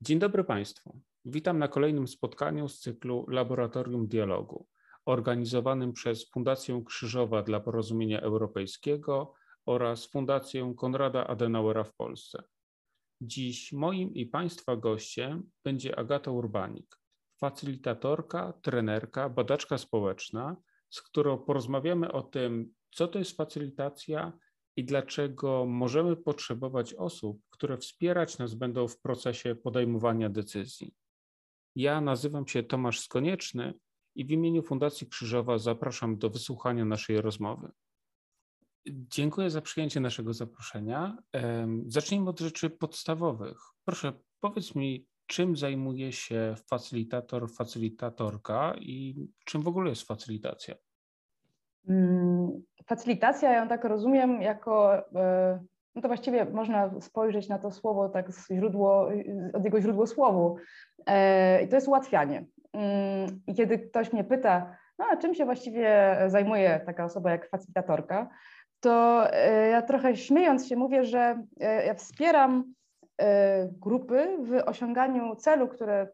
Dzień dobry Państwu. Witam na kolejnym spotkaniu z cyklu Laboratorium Dialogu, organizowanym przez Fundację Krzyżowa dla Porozumienia Europejskiego oraz Fundację Konrada Adenauera w Polsce. Dziś moim i Państwa gościem będzie Agata Urbanik, facylitatorka, trenerka, badaczka społeczna, z którą porozmawiamy o tym, co to jest facylitacja i dlaczego możemy potrzebować osób, które wspierać nas będą w procesie podejmowania decyzji. Ja nazywam się Tomasz Skonieczny i w imieniu Fundacji Krzyżowa zapraszam do wysłuchania naszej rozmowy. Dziękuję za przyjęcie naszego zaproszenia. Zacznijmy od rzeczy podstawowych. Proszę, powiedz mi, czym zajmuje się facylitator, facylitatorka i czym w ogóle jest facylitacja? Mm, facylitacja, ja ją tak rozumiem jako, e, no to właściwie można spojrzeć na to słowo tak z źródło, od jego źródło słowu. E, I to jest ułatwianie. Mm, I kiedy ktoś mnie pyta, no a czym się właściwie zajmuje taka osoba jak facylitatorka, to e, ja trochę śmiejąc się mówię, że ja wspieram grupy w osiąganiu celu, który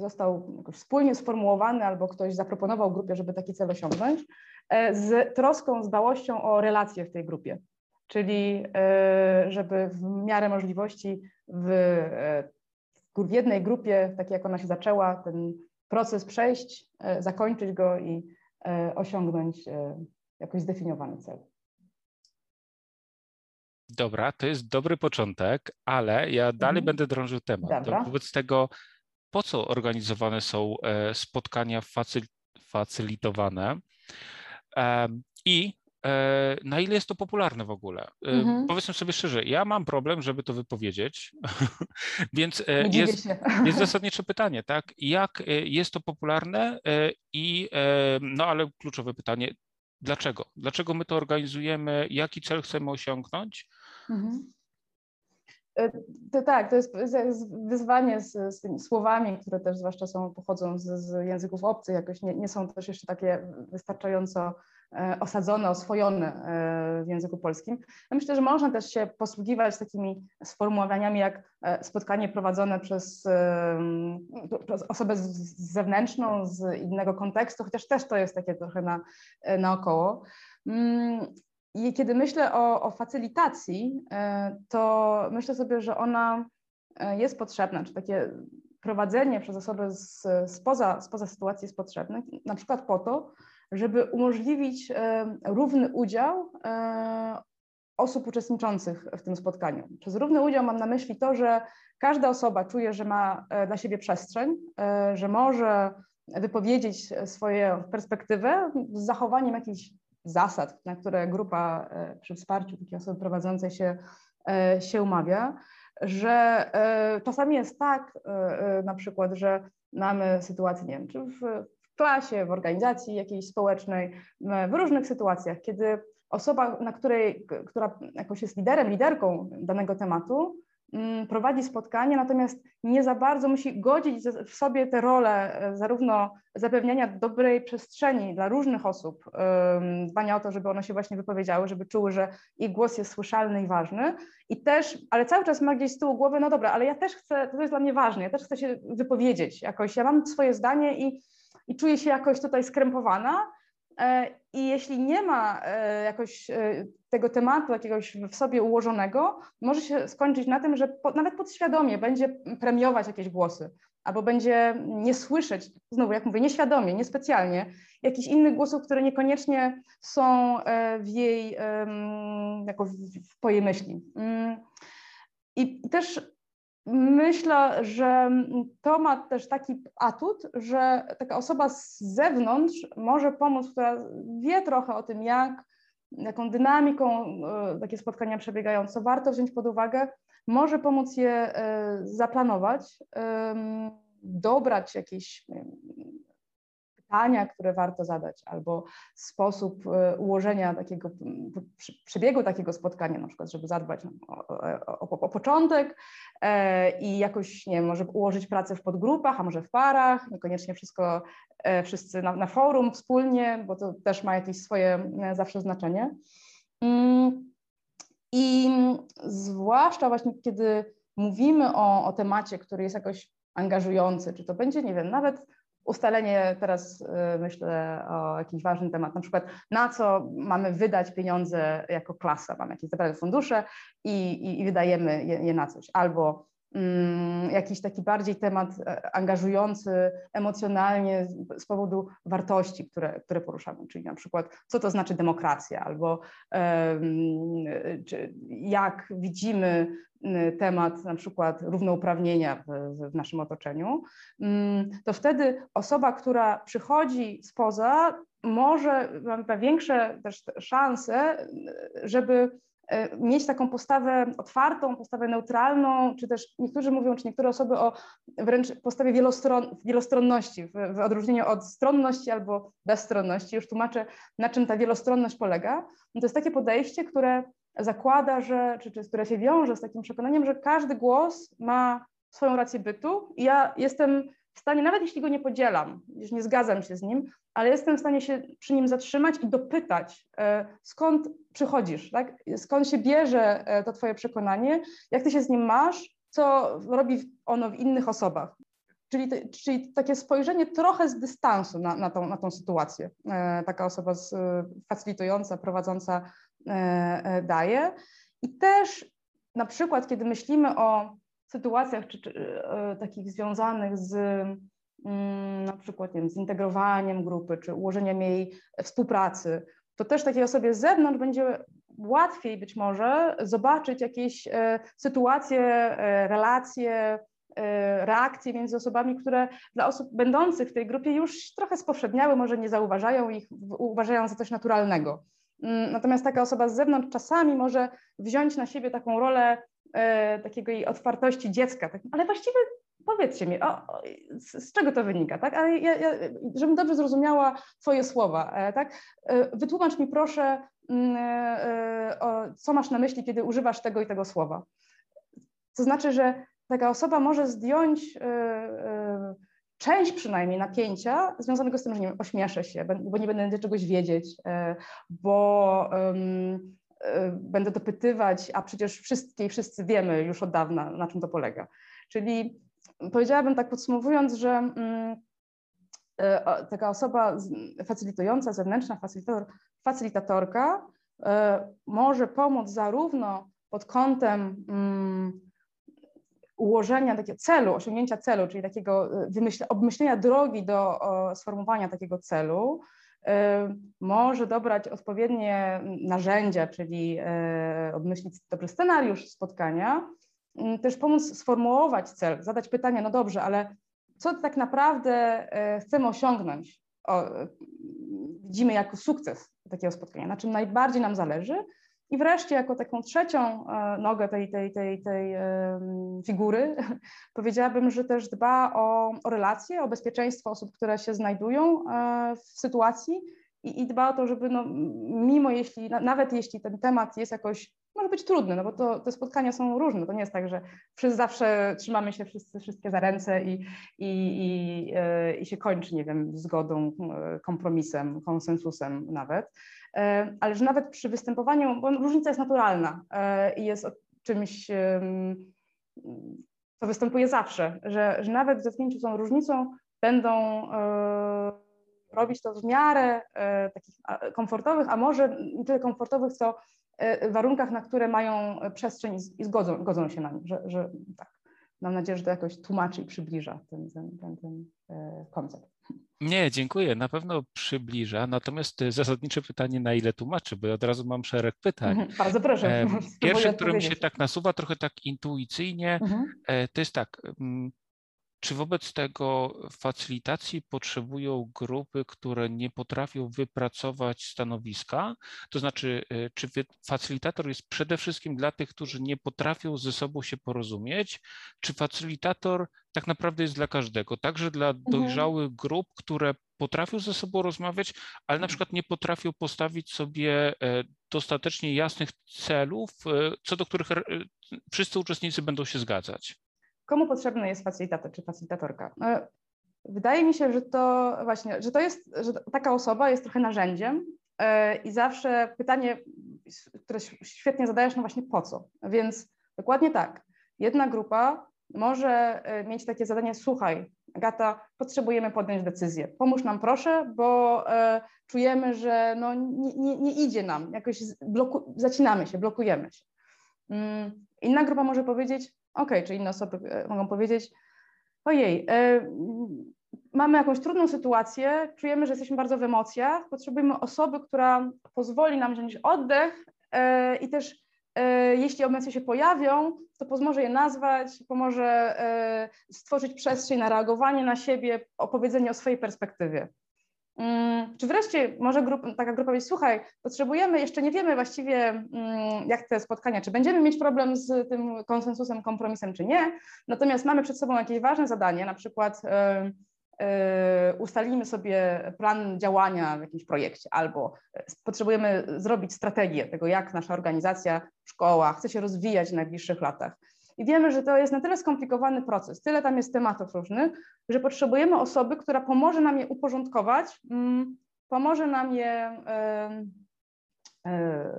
został jakoś wspólnie sformułowany albo ktoś zaproponował grupie, żeby taki cel osiągnąć, E, z troską, z dbałością o relacje w tej grupie. Czyli e, żeby w miarę możliwości w, e, w jednej grupie, tak jak ona się zaczęła, ten proces przejść, zakończyć go i osiągnąć jakoś zdefiniowany cel. Dobra, to jest dobry początek, ale ja dalej mhm. będę drążył temat. Wobec tego, po co organizowane są spotkania facyl, facylitowane? I e, na ile jest to popularne w ogóle. E, mhm. Powiedzmy sobie szczerze, ja mam problem, żeby to wypowiedzieć, więc e, jest, jest zasadnicze pytanie, tak? Jak jest to popularne i, no ale kluczowe pytanie, dlaczego? Dlaczego my to organizujemy? Jaki cel chcemy osiągnąć? Mhm. To tak, to jest, wyzwanie z, z, tymi słowami, które też zwłaszcza są, pochodzą z, z języków obcych, jakoś nie, nie, są też jeszcze takie wystarczająco e, osadzone, oswojone e, w języku polskim. Ja myślę, że można też się posługiwać takimi sformułowaniami jak e, spotkanie prowadzone przez, przez osobę zewnętrzną, z innego kontekstu, chociaż też to jest takie trochę na, naokoło. I kiedy myślę o, o facylitacji, e, to myślę sobie, że ona e, jest potrzebna, czy takie prowadzenie przez osoby z, spoza, spoza sytuacji jest potrzebne, na przykład po to, żeby umożliwić e, równy udział osób uczestniczących w tym spotkaniu. Przez równy udział mam na myśli to, że każda osoba czuje, że ma dla siebie przestrzeń, że może wypowiedzieć swoją perspektywę z zachowaniem jakichś zasad, na które grupa e, przy wsparciu takiej osoby prowadzącej się, e, się umawia, że e, czasami jest tak na przykład, że mamy sytuację, nie wiem, czy w, w klasie, w organizacji jakiejś społecznej, w różnych sytuacjach, kiedy osoba, na której, która jakoś jest liderem, liderką danego tematu, prowadzi spotkanie, natomiast nie za bardzo musi godzić w sobie te role e, zarówno zapewniania dobrej przestrzeni dla różnych osób, dbania o to, żeby one się właśnie wypowiedziały, żeby czuły, że ich głos jest słyszalny i ważny. I też, ale cały czas ma gdzieś z tyłu głowy, no dobra, ale ja też chcę, to jest dla mnie ważne, ja też chcę się wypowiedzieć jakoś, ja mam swoje zdanie i, i czuję się jakoś tutaj skrępowana, I jeśli nie ma e, jakoś e, tego tematu jakiegoś w sobie ułożonego, może się skończyć na tym, że po, nawet podświadomie będzie premiować jakieś głosy, albo będzie nie słyszeć, znowu jak mówię, nieświadomie, niespecjalnie, jakichś innych głosów, które niekoniecznie są w jej, jako w, jej myśli. Mm. I też Myślę, że to ma też taki atut, że taka osoba z zewnątrz może pomóc, która wie trochę o tym, jak, jaką dynamiką e, takie spotkania przebiegają, co warto wziąć pod uwagę, może pomóc je e, zaplanować, dobrać jakieś pytania, które warto zadać, albo sposób e, ułożenia takiego przebiegu takiego spotkania, na przykład, żeby zadbać o, o, o, początek e, i jakoś, nie wiem, może ułożyć pracę w podgrupach, a może w parach, niekoniecznie wszystko e, wszyscy na, na forum wspólnie, bo to też ma jakieś swoje zawsze znaczenie. Mm, I zwłaszcza właśnie, kiedy mówimy o, o temacie, który jest jakoś angażujący, czy to będzie, nie wiem, nawet ustalenie teraz myślę o jakiś ważny temat, na przykład na co mamy wydać pieniądze jako klasa, mamy jakieś zebrane fundusze i, i, i wydajemy je, je, na coś, albo jakiś taki bardziej temat e, angażujący emocjonalnie z powodu wartości, które, które poruszamy, czyli na przykład co to znaczy demokracja, albo jak widzimy temat na przykład równouprawnienia w, w naszym otoczeniu, mm, to wtedy osoba, która przychodzi spoza, może ma większe też szanse, żeby mieć taką postawę otwartą, postawę neutralną, czy też niektórzy mówią, czy niektóre osoby o wręcz postawie wielostron, wielostronności, w, w odróżnieniu od stronności albo bezstronności. Już tłumaczę, na czym ta wielostronność polega. No to jest takie podejście, które zakłada, że, czy, czy które się wiąże z takim przekonaniem, że każdy głos ma swoją rację bytu i ja jestem w stanie, nawet jeśli go nie podzielam, już nie zgadzam się z nim, ale jestem w stanie się przy nim zatrzymać i dopytać, e, skąd przychodzisz, tak? skąd się bierze e, to twoje przekonanie, jak ty się z nim masz, co robi ono w innych osobach. Czyli, czyli takie spojrzenie trochę z dystansu na, na, tą, na tą sytuację. E, taka osoba z, prowadząca daje. I też na przykład, kiedy myślimy o sytuacjach czy, czy, takich związanych z Mm, na przykład nie wiem, zintegrowaniem grupy czy ułożeniem jej współpracy, to też takiej osobie z zewnątrz będzie łatwiej być może zobaczyć jakieś e, sytuacje, e, relacje, e, reakcje między osobami, które dla osób będących w tej grupie już trochę spowszedniały, może nie zauważają ich, uważają za coś naturalnego. Mm, natomiast taka osoba z zewnątrz czasami może wziąć na siebie taką rolę takiego jej otwartości dziecka, tak, ale właściwie powiedzcie mi, o, z, z, czego to wynika, tak? Ale ja, ja, żebym dobrze zrozumiała Twoje słowa, e, tak? E, wytłumacz mi proszę, mm, e, co masz na myśli, kiedy używasz tego i tego słowa. To znaczy, że taka osoba może zdjąć część przynajmniej napięcia związanego z tym, że nie ośmieszę się, bo nie będę czegoś wiedzieć, bo um, będę dopytywać, a przecież wszystkie i wszyscy wiemy już od dawna, na czym to polega. Czyli powiedziałabym tak podsumowując, że mm, e, taka osoba facylitująca, zewnętrzna facylitator, facylitatorka e, może pomóc zarówno pod kątem mm, ułożenia takiego celu, osiągnięcia celu, czyli takiego obmyślenia drogi do sformułowania takiego celu, może dobrać odpowiednie narzędzia, czyli obmyślić dobry scenariusz spotkania, Mm, też pomóc sformułować cel, zadać pytanie, no dobrze, ale co tak naprawdę e, chcemy osiągnąć? O, widzimy jako sukces takiego spotkania, na czym najbardziej nam zależy. I wreszcie, jako taką trzecią e, nogę tej, tej, tej, tej figury, powiedziałabym, że też dba o, o relacje, o bezpieczeństwo osób, które się znajdują e, w sytuacji i, i dba o to, żeby no, mimo jeśli, nawet jeśli ten temat jest jakoś może być trudny, no bo to, te spotkania są różne. To nie jest tak, że wszyscy zawsze trzymamy się wszyscy, wszystkie za ręce i, i, i, yy, i się kończy, nie wiem, zgodą, kompromisem, konsensusem nawet. Yy, ale że nawet przy występowaniu, bo różnica jest naturalna i jest czymś, co występuje zawsze, że, że nawet w zetknięciu z tą różnicą będą robić to w miarę takich komfortowych, a może nie tyle komfortowych, co E, warunkach, na które mają przestrzeń i zgodzą, godzą się na nie, że, że tak. Mam nadzieję, że to jakoś tłumaczy i przybliża ten, ten, ten, ten e, koncept. Nie, dziękuję. Na pewno przybliża. Natomiast e, zasadnicze pytanie, na ile tłumaczy, bo ja od razu mam szereg pytań. Mhm, bardzo proszę. Pierwsze, które mi się tak nasuwa, trochę tak intuicyjnie, mhm. to jest tak. Czy wobec tego facylitacji potrzebują grupy, które nie potrafią wypracować stanowiska? To znaczy, y, czy facylitator jest przede wszystkim dla tych, którzy nie potrafią ze sobą się porozumieć, czy facylitator tak naprawdę jest dla każdego, także dla mhm. dojrzałych grup, które potrafią ze sobą rozmawiać, ale na przykład nie potrafią postawić sobie e, dostatecznie jasnych celów, e, co do których e, wszyscy uczestnicy będą się zgadzać? Komu potrzebny jest facylitator czy facylitatorka? No, wydaje mi się, że to właśnie, że to jest, że taka osoba jest trochę narzędziem e, i zawsze pytanie, które świetnie zadajesz, no właśnie po co? Więc dokładnie tak. Jedna grupa może mieć takie zadanie, słuchaj, Agata, potrzebujemy podjąć decyzję. Pomóż nam proszę, bo e, czujemy, że no, nie, nie, nie, idzie nam, jakoś zacinamy się, blokujemy się. Mm, inna grupa może powiedzieć, ok, czy inne osoby e, mogą powiedzieć, ojej, e, mamy jakąś trudną sytuację, czujemy, że jesteśmy bardzo w emocjach, potrzebujemy osoby, która pozwoli nam wziąć oddech e, i też e, jeśli emocje się pojawią, to pomoże je nazwać, pomoże stworzyć przestrzeń na reagowanie na siebie, opowiedzenie o swojej perspektywie. Mm, czy wreszcie może grup, taka grupa powiedzieć, słuchaj, potrzebujemy, jeszcze nie wiemy właściwie mm, jak te spotkania, czy będziemy mieć problem z tym konsensusem, kompromisem, czy nie, natomiast mamy przed sobą jakieś ważne zadanie, na przykład E, ustalimy sobie plan działania w jakimś projekcie albo potrzebujemy zrobić strategię tego, jak nasza organizacja, szkoła chce się rozwijać w najbliższych latach. I wiemy, że to jest na tyle skomplikowany proces, tyle tam jest tematów różnych, że potrzebujemy osoby, która pomoże nam je uporządkować, mm, pomoże nam je e,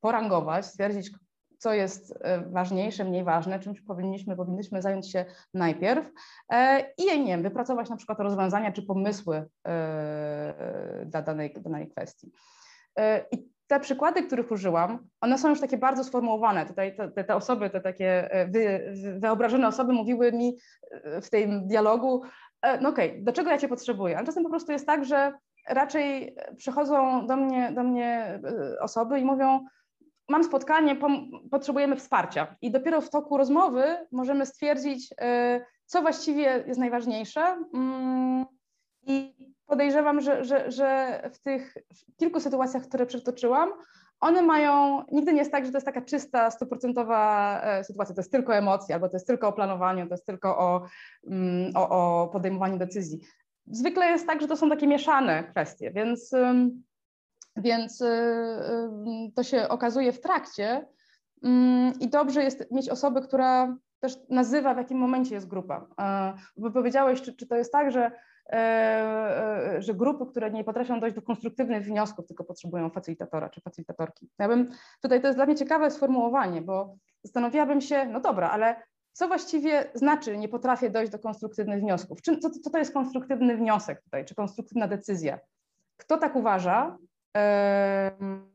porangować, stwierdzić, co jest e, ważniejsze, mniej ważne, czymś powinniśmy, powinniśmy zająć się najpierw e, i nie wiem, wypracować na przykład rozwiązania czy pomysły dla danej, danej kwestii. I te przykłady, których użyłam, one są już takie bardzo sformułowane. Tutaj te, te osoby, te takie wy, wyobrażone osoby mówiły mi w tym dialogu, no okej, okay, do czego ja Cię potrzebuję? Ale czasem po prostu jest tak, że raczej przychodzą do mnie, do mnie osoby i mówią, mam spotkanie, potrzebujemy wsparcia. I dopiero w toku rozmowy możemy stwierdzić, co właściwie jest najważniejsze. Mm, I podejrzewam, że, że, że w tych kilku sytuacjach, które przytoczyłam, one mają, nigdy nie jest tak, że to jest taka czysta, stuprocentowa e, sytuacja, to jest tylko emocje, albo to jest tylko o planowaniu, to jest tylko o, mm, o, o podejmowaniu decyzji. Zwykle jest tak, że to są takie mieszane kwestie, więc więc y, to się okazuje w trakcie mm, i dobrze jest mieć osobę, która też nazywa, w jakim momencie jest grupa. Bo powiedziałeś, czy, czy to jest tak, że, e, e, że grupy, które nie potrafią dojść do konstruktywnych wniosków, tylko potrzebują facylitatora czy facylitatorki. Ja bym, tutaj to jest dla mnie ciekawe sformułowanie, bo zastanawiałabym się, no dobra, ale co właściwie znaczy nie potrafię dojść do konstruktywnych wniosków? Czy, co, co to jest konstruktywny wniosek tutaj, czy konstruktywna decyzja? Kto tak uważa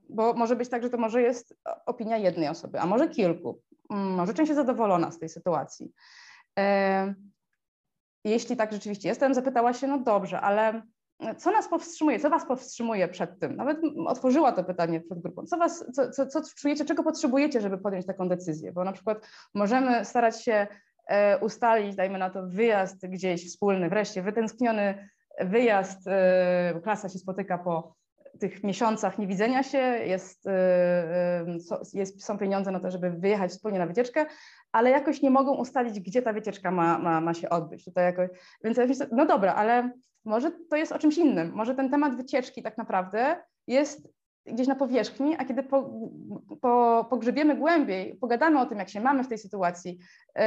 bo może być tak, że to może jest opinia jednej osoby, a może kilku. Mm, może część jest zadowolona z tej sytuacji. Jeśli tak rzeczywiście jestem, zapytała się, no dobrze, ale co nas powstrzymuje, co was powstrzymuje przed tym? Nawet otworzyła to pytanie przed grupą. Co, was, co, co, co czujecie, czego potrzebujecie, żeby podjąć taką decyzję? Bo na przykład możemy starać się e, ustalić, dajmy na to, wyjazd gdzieś wspólny, wreszcie wytęskniony wyjazd, e, klasa się spotyka po tych miesiącach niewidzenia się jest, y, y, jest, są pieniądze na to, żeby wyjechać wspólnie na wycieczkę, ale jakoś nie mogą ustalić, gdzie ta wycieczka ma, ma, ma się odbyć. Tutaj jakoś, więc ja myślę, no dobra, ale może to jest o czymś innym. Może ten temat wycieczki tak naprawdę jest gdzieś na powierzchni, a kiedy po, po, pogrzebiemy głębiej, pogadamy o tym, jak się mamy w tej sytuacji, y,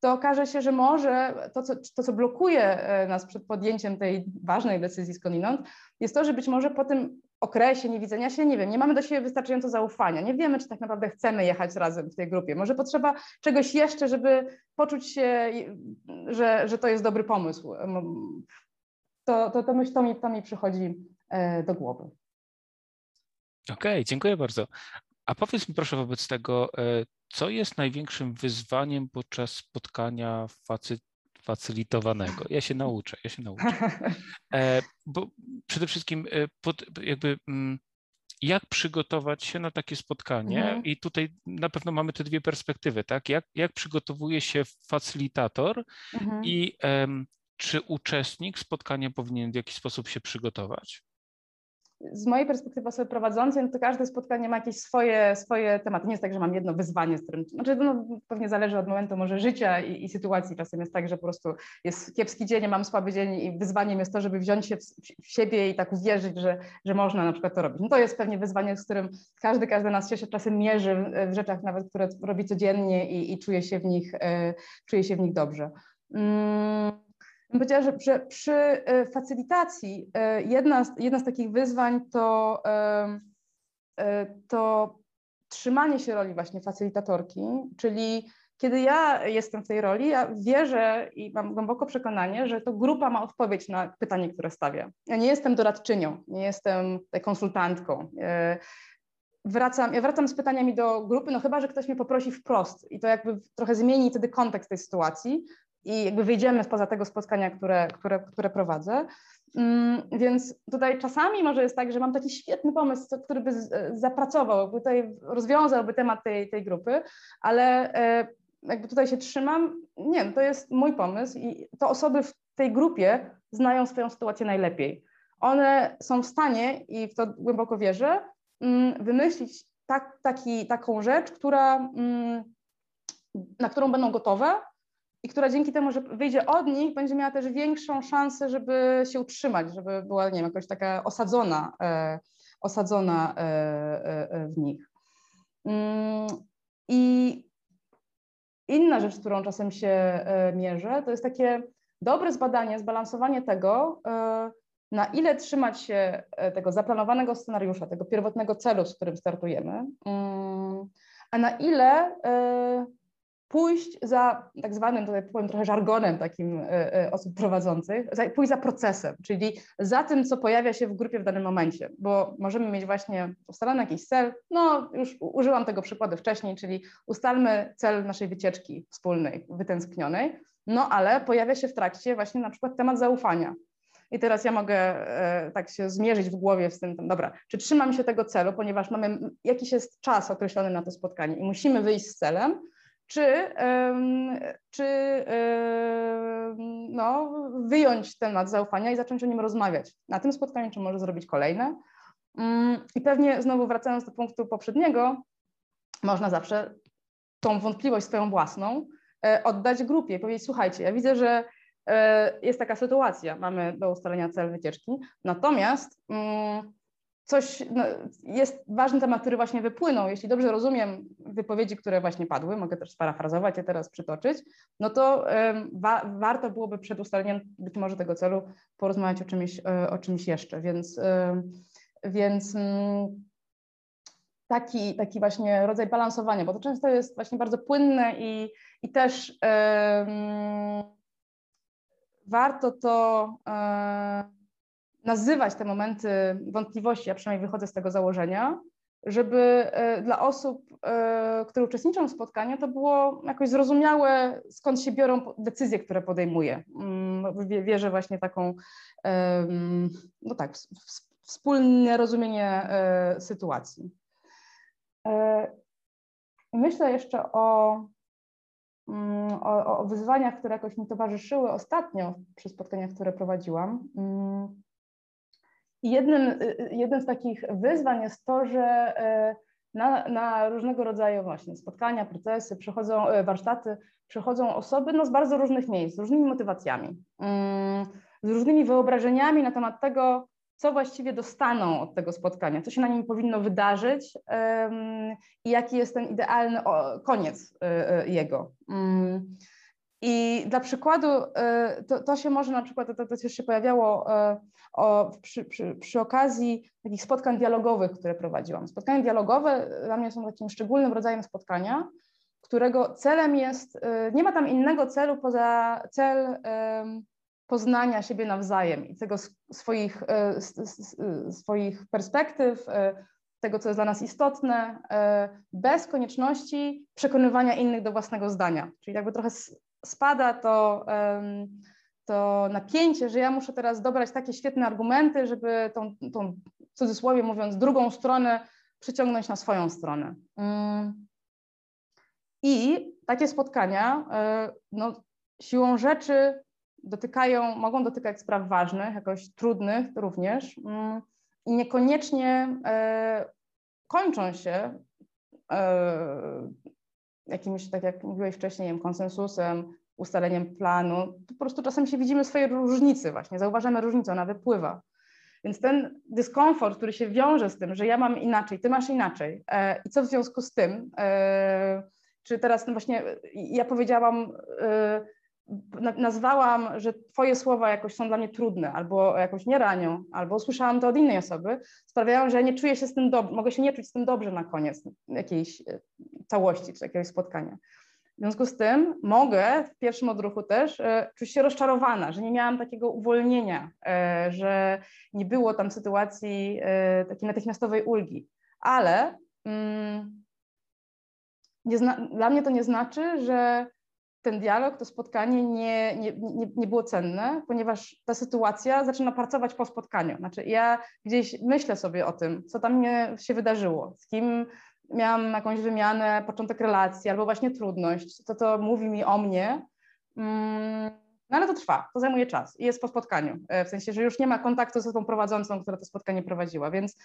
to okaże się, że może to, co, to, co blokuje nas przed podjęciem tej ważnej decyzji skądinąd, jest to, że być może po tym okresie niewidzenia się, nie wiem, nie mamy do siebie wystarczająco zaufania, nie wiemy, czy tak naprawdę chcemy jechać razem w tej grupie. Może potrzeba czegoś jeszcze, żeby poczuć się, że, że to jest dobry pomysł. To, to, to myśl, to mi, to mi przychodzi e, do głowy. Okej, okay, dziękuję bardzo. A powiedz mi proszę wobec tego, e, co jest największym wyzwaniem podczas spotkania facy, facylitowanego. Ja się nauczę, ja się nauczę. E, bo przede wszystkim e, pod, jakby mm, jak przygotować się na takie spotkanie mhm. i tutaj na pewno mamy te dwie perspektywy, tak? Jak, jak przygotowuje się facylitator mhm. i czy uczestnik spotkania powinien w jakiś sposób się przygotować? Z mojej perspektywy osoby prowadzącej, no to każde spotkanie ma jakieś swoje, swoje tematy. Nie jest tak, że mam jedno wyzwanie, z którym, znaczy no, pewnie zależy od momentu może życia i, i, sytuacji. Czasem jest tak, że po prostu jest kiepski dzień, mam słaby dzień i wyzwaniem jest to, żeby wziąć się w, w siebie i tak uwierzyć, że, że można na przykład to robić. No to jest pewnie wyzwanie, z którym każdy, każdy nas się czasem mierzy w, rzeczach nawet, które robi codziennie i, i czuje się w nich, e, czuje się w nich dobrze. Mm powiedziała, że przy, e, facylitacji e, jedna z, jedna z takich wyzwań to, e, to trzymanie się roli właśnie facylitatorki, czyli kiedy ja jestem w tej roli, ja wierzę i mam głęboko przekonanie, że to grupa ma odpowiedź na pytanie, które stawia. Ja nie jestem doradczynią, nie jestem konsultantką. Wracam, ja wracam z pytaniami do grupy, no chyba, że ktoś mnie poprosi wprost i to jakby trochę zmieni wtedy kontekst tej sytuacji i jakby wyjdziemy spoza tego spotkania, które, które, które prowadzę. Mm, więc tutaj czasami może jest tak, że mam taki świetny pomysł, który by zapracował, tutaj rozwiązałby temat tej, tej grupy, ale e, jakby tutaj się trzymam, nie, to jest mój pomysł i to osoby w tej grupie znają swoją sytuację najlepiej. One są w stanie, i w to głęboko wierzę, mm, wymyślić tak, taki, taką rzecz, która, mm, na którą będą gotowe i która dzięki temu, że wyjdzie od nich, będzie miała też większą szansę, żeby się utrzymać, żeby była, nie wiem, jakoś taka osadzona, e, osadzona e, e, w nich. Mm, I Inna rzecz, z którą czasem się mierzę, to jest takie dobre zbadanie, zbalansowanie tego, na ile trzymać się tego zaplanowanego scenariusza, tego pierwotnego celu, z którym startujemy, mm, a na ile pójść za tak zwanym, tutaj powiem trochę żargonem takim osób prowadzących, pójść za procesem, czyli za tym, co pojawia się w grupie w danym momencie, bo możemy mieć właśnie ustalony jakiś cel, no już użyłam tego przykładu wcześniej, czyli ustalmy cel naszej wycieczki wspólnej, wytęsknionej, no ale pojawia się w trakcie właśnie na przykład temat zaufania. I teraz ja mogę e, tak się zmierzyć w głowie z tym, tam, dobra, czy trzymam się tego celu, ponieważ mamy jakiś jest czas określony na to spotkanie i musimy wyjść z celem, czy, czy no, wyjąć temat zaufania i zacząć o nim rozmawiać na tym spotkaniu, czy może zrobić kolejne. Mm, I pewnie znowu wracając do punktu poprzedniego, można zawsze tą wątpliwość swoją własną e, oddać grupie i powiedzieć, słuchajcie, ja widzę, że e, jest taka sytuacja, mamy do ustalenia cel wycieczki, natomiast mm, coś, no, jest ważny temat, który właśnie wypłynął. Jeśli dobrze rozumiem wypowiedzi, które właśnie padły, mogę też sparafrazować je teraz przytoczyć, no to wa warto byłoby przed ustaleniem być może tego celu porozmawiać o czymś, e, o czymś jeszcze. Więc, um, więc um, taki, taki właśnie rodzaj balansowania, bo to często jest właśnie bardzo płynne i, i też warto to e, nazywać te momenty wątpliwości, ja przynajmniej wychodzę z tego założenia, żeby e, dla osób, e, które uczestniczą w spotkaniu, to było jakoś zrozumiałe, skąd się biorą decyzje, które podejmuje. Mm, wierzę właśnie taką, no tak, wspólne rozumienie e, sytuacji. Myślę jeszcze o, mm, o, o wyzwaniach, które jakoś mi towarzyszyły ostatnio przy spotkaniach, które prowadziłam. Jednym, y, y, jednym z takich wyzwań jest to, że y, na, na różnego rodzaju właśnie spotkania, procesy, przychodzą warsztaty, przychodzą osoby no, z bardzo różnych miejsc, z różnymi motywacjami, mm, z różnymi wyobrażeniami na temat tego, co właściwie dostaną od tego spotkania, co się na nim powinno wydarzyć i jaki jest ten idealny koniec jego. Mm. I dla przykładu to, to się może na przykład, to, to się pojawiało o, przy, przy, przy, okazji takich spotkań dialogowych, które prowadziłam. Spotkania dialogowe dla mnie są takim szczególnym rodzajem spotkania, którego celem jest, y, nie ma tam innego celu poza cel poznania siebie nawzajem i tego swoich, y, swoich perspektyw, y, tego, co jest dla nas istotne, bez konieczności przekonywania innych do własnego zdania. Czyli jakby trochę spada to to napięcie, że ja muszę teraz dobrać takie świetne argumenty, żeby tą, tą w cudzysłowie mówiąc, drugą stronę przyciągnąć na swoją stronę. Mm. I takie spotkania e, no, siłą rzeczy dotykają, mogą dotykać spraw ważnych, jakoś trudnych również mm, i niekoniecznie e, kończą się e, jakimś, tak jak mówiłeś wcześniej, konsensusem, ustaleniem planu, po prostu czasem się widzimy swoje różnicy właśnie, zauważamy różnicę, ona wypływa. Więc ten dyskomfort, który się wiąże z tym, że ja mam inaczej, ty masz inaczej e, i co w związku z tym, e, czy teraz no właśnie ja powiedziałam, e, nazwałam, że twoje słowa jakoś są dla mnie trudne, albo jakoś nie ranią, albo usłyszałam to od innej osoby, sprawiają, że ja nie czuję się z tym dobrze, mogę się nie czuć z tym dobrze na koniec jakiejś e, całości czy jakiegoś spotkania. W związku z tym mogę w pierwszym odruchu też e, czuć się rozczarowana, że nie miałam takiego uwolnienia, e, że nie było tam sytuacji e, takiej natychmiastowej ulgi. Ale mm, dla mnie to nie znaczy, że ten dialog, to spotkanie nie, nie, nie, nie było cenne, ponieważ ta sytuacja zaczyna pracować po spotkaniu. Znaczy ja gdzieś myślę sobie o tym, co tam się wydarzyło, z kim miałam jakąś wymianę, początek relacji albo właśnie trudność, to to mówi mi o mnie, mm, no ale to trwa, to zajmuje czas i jest po spotkaniu, e, w sensie, że już nie ma kontaktu z tą prowadzącą, która to spotkanie prowadziła, więc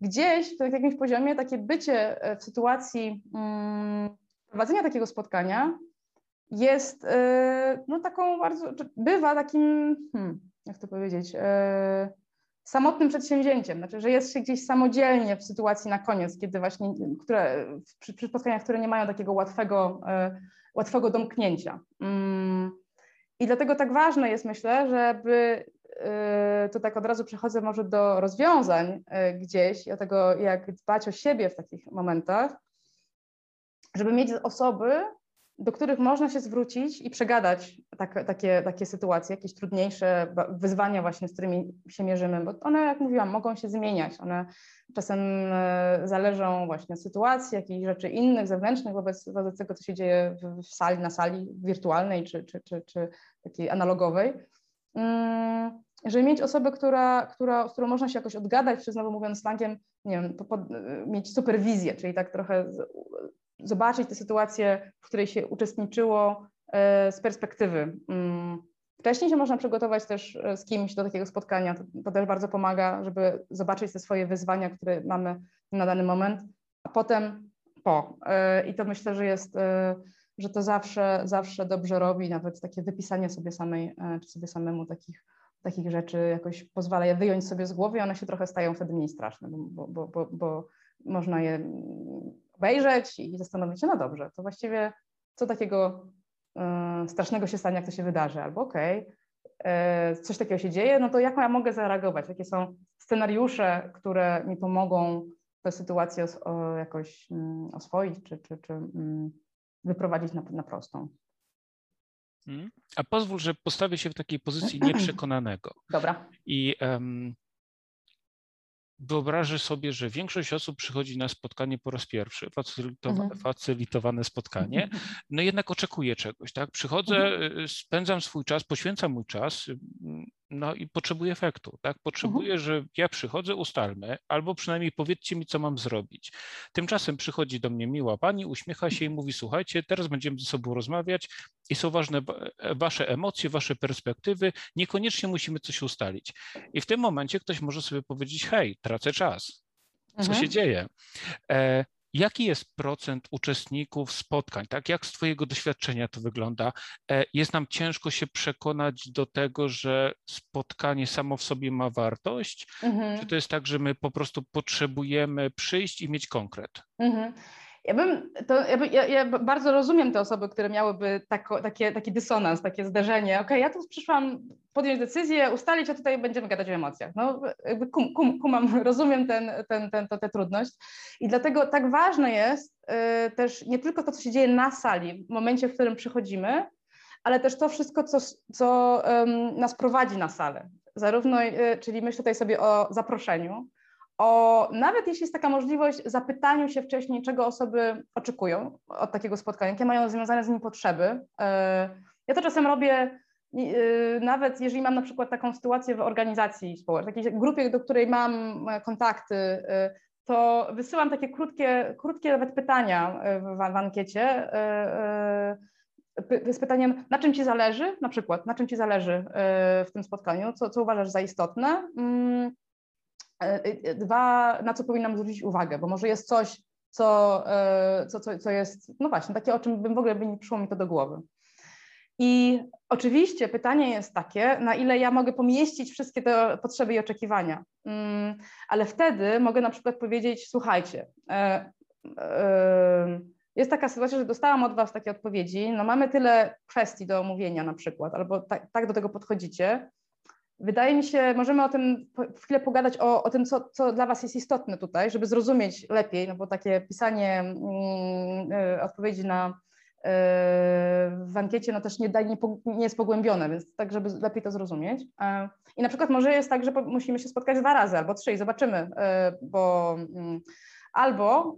gdzieś na jakimś poziomie takie bycie e, w sytuacji mm, prowadzenia takiego spotkania jest e, no taką bardzo, bywa takim, hmm, jak to powiedzieć, samotnym przedsięwzięciem, znaczy, że jest się gdzieś samodzielnie w sytuacji na koniec, kiedy właśnie, które, przy, przy spotkaniach, które nie mają takiego łatwego, e, łatwego domknięcia. Mm. I dlatego tak ważne jest, myślę, żeby e, to tak od razu przechodzę może do rozwiązań e, gdzieś i o tego, jak dbać o siebie w takich momentach, żeby mieć osoby, do których można się zwrócić i przegadać tak, takie, takie sytuacje, jakieś trudniejsze wyzwania właśnie, z którymi się mierzymy, bo one, jak mówiłam, mogą się zmieniać. One czasem e, zależą właśnie od sytuacji, jakichś rzeczy innych, zewnętrznych wobec, wobec tego, co się dzieje w, sali, na sali wirtualnej czy, czy, czy, czy takiej analogowej. Mm, żeby mieć osobę, która, która, z którą można się jakoś odgadać, czy znowu mówiąc slangiem, nie wiem, po, po, mieć superwizję, czyli tak trochę zobaczyć tę sytuację, w której się uczestniczyło e, z perspektywy. Mm, wcześniej się można przygotować też e, z kimś do takiego spotkania. To, to, też bardzo pomaga, żeby zobaczyć te swoje wyzwania, które mamy na dany moment, a potem po. E, I to myślę, że jest, że to zawsze, zawsze dobrze robi, nawet takie wypisanie sobie samej, czy sobie samemu takich, takich rzeczy jakoś pozwala je wyjąć sobie z głowy i one się trochę stają wtedy mniej straszne, bo, bo, bo, bo można je obejrzeć i zastanowić się, no dobrze, to właściwie co takiego y, strasznego się stanie, jak to się wydarzy, albo okej, okay, coś takiego się dzieje, no to jak ja mogę zareagować? Jakie są scenariusze, które mi pomogą tę sytuację os, o, jakoś um, oswoić, czy, czy, czy um, wyprowadzić na, na prostą? Hmm. A pozwól, że postawię się w takiej pozycji nieprzekonanego. Dobra. I um, wyobrażę sobie, że większość osób przychodzi na spotkanie po raz pierwszy, facylitowane, mhm. facylitowane spotkanie, no jednak oczekuje czegoś, tak? Przychodzę, mhm. Y, spędzam swój czas, poświęcam mój czas, no i potrzebuję efektu, tak? Potrzebuję, mhm. że ja przychodzę, ustalmy, albo przynajmniej powiedzcie mi, co mam zrobić. Tymczasem przychodzi do mnie miła pani, uśmiecha się i mówi, słuchajcie, teraz będziemy ze sobą rozmawiać i są ważne e, wasze emocje, wasze perspektywy, niekoniecznie musimy coś ustalić. I w tym momencie ktoś może sobie powiedzieć, hej, tracę czas, co mhm. się dzieje? E, Jaki jest procent uczestników spotkań? Tak, jak z Twojego doświadczenia to wygląda? E, jest nam ciężko się przekonać do tego, że spotkanie samo w sobie ma wartość? Mhm. Czy to jest tak, że my po prostu potrzebujemy przyjść i mieć konkret? Mhm. Ja bym, to, ja, ja, ja, bardzo rozumiem te osoby, które miałyby tako, takie, taki dysonans, takie zderzenie. Ok, ja tu przyszłam podjąć decyzję, ustalić, a tutaj będziemy gadać o emocjach. No, jakby kum, kum, kumam, rozumiem ten, ten, ten, to, tę trudność. I dlatego tak ważne jest y, też nie tylko to, co się dzieje na sali, w momencie, w którym przychodzimy, ale też to wszystko, co, co um, nas prowadzi na salę. Zarówno, y, czyli myślę tutaj sobie o zaproszeniu, o, nawet jeśli jest taka możliwość, zapytaniu się wcześniej, czego osoby oczekują od takiego spotkania, jakie mają związane z nim potrzeby. E, ja to czasem robię, e, nawet jeżeli mam na przykład taką sytuację w organizacji społecznej, takiej grupie, do której mam e, kontakty, to wysyłam takie krótkie, krótkie nawet pytania w, w ankiecie z pytaniem, na czym Ci zależy, na przykład, na czym Ci zależy w tym spotkaniu, co, co uważasz za istotne, mm, dwa, na co powinnam zwrócić uwagę, bo może jest coś, co, e, co, co, co jest, no właśnie, takie, o czym bym w ogóle by nie przyszło mi to do głowy. I oczywiście pytanie jest takie, na ile ja mogę pomieścić wszystkie te potrzeby i oczekiwania. Mm, ale wtedy mogę na przykład powiedzieć: Słuchajcie, jest taka sytuacja, że dostałam od Was takie odpowiedzi. No, mamy tyle kwestii do omówienia, na przykład, albo tak, tak do tego podchodzicie, Wydaje mi się, możemy o tym chwilę pogadać, o, o tym, co, co dla Was jest istotne tutaj, żeby zrozumieć lepiej, no bo takie pisanie mm, y, odpowiedzi na w ankiecie no też nie, da, nie, nie jest pogłębione, więc tak, żeby lepiej to zrozumieć. I na przykład może jest tak, że musimy się spotkać dwa razy albo trzy i zobaczymy, bo mm, albo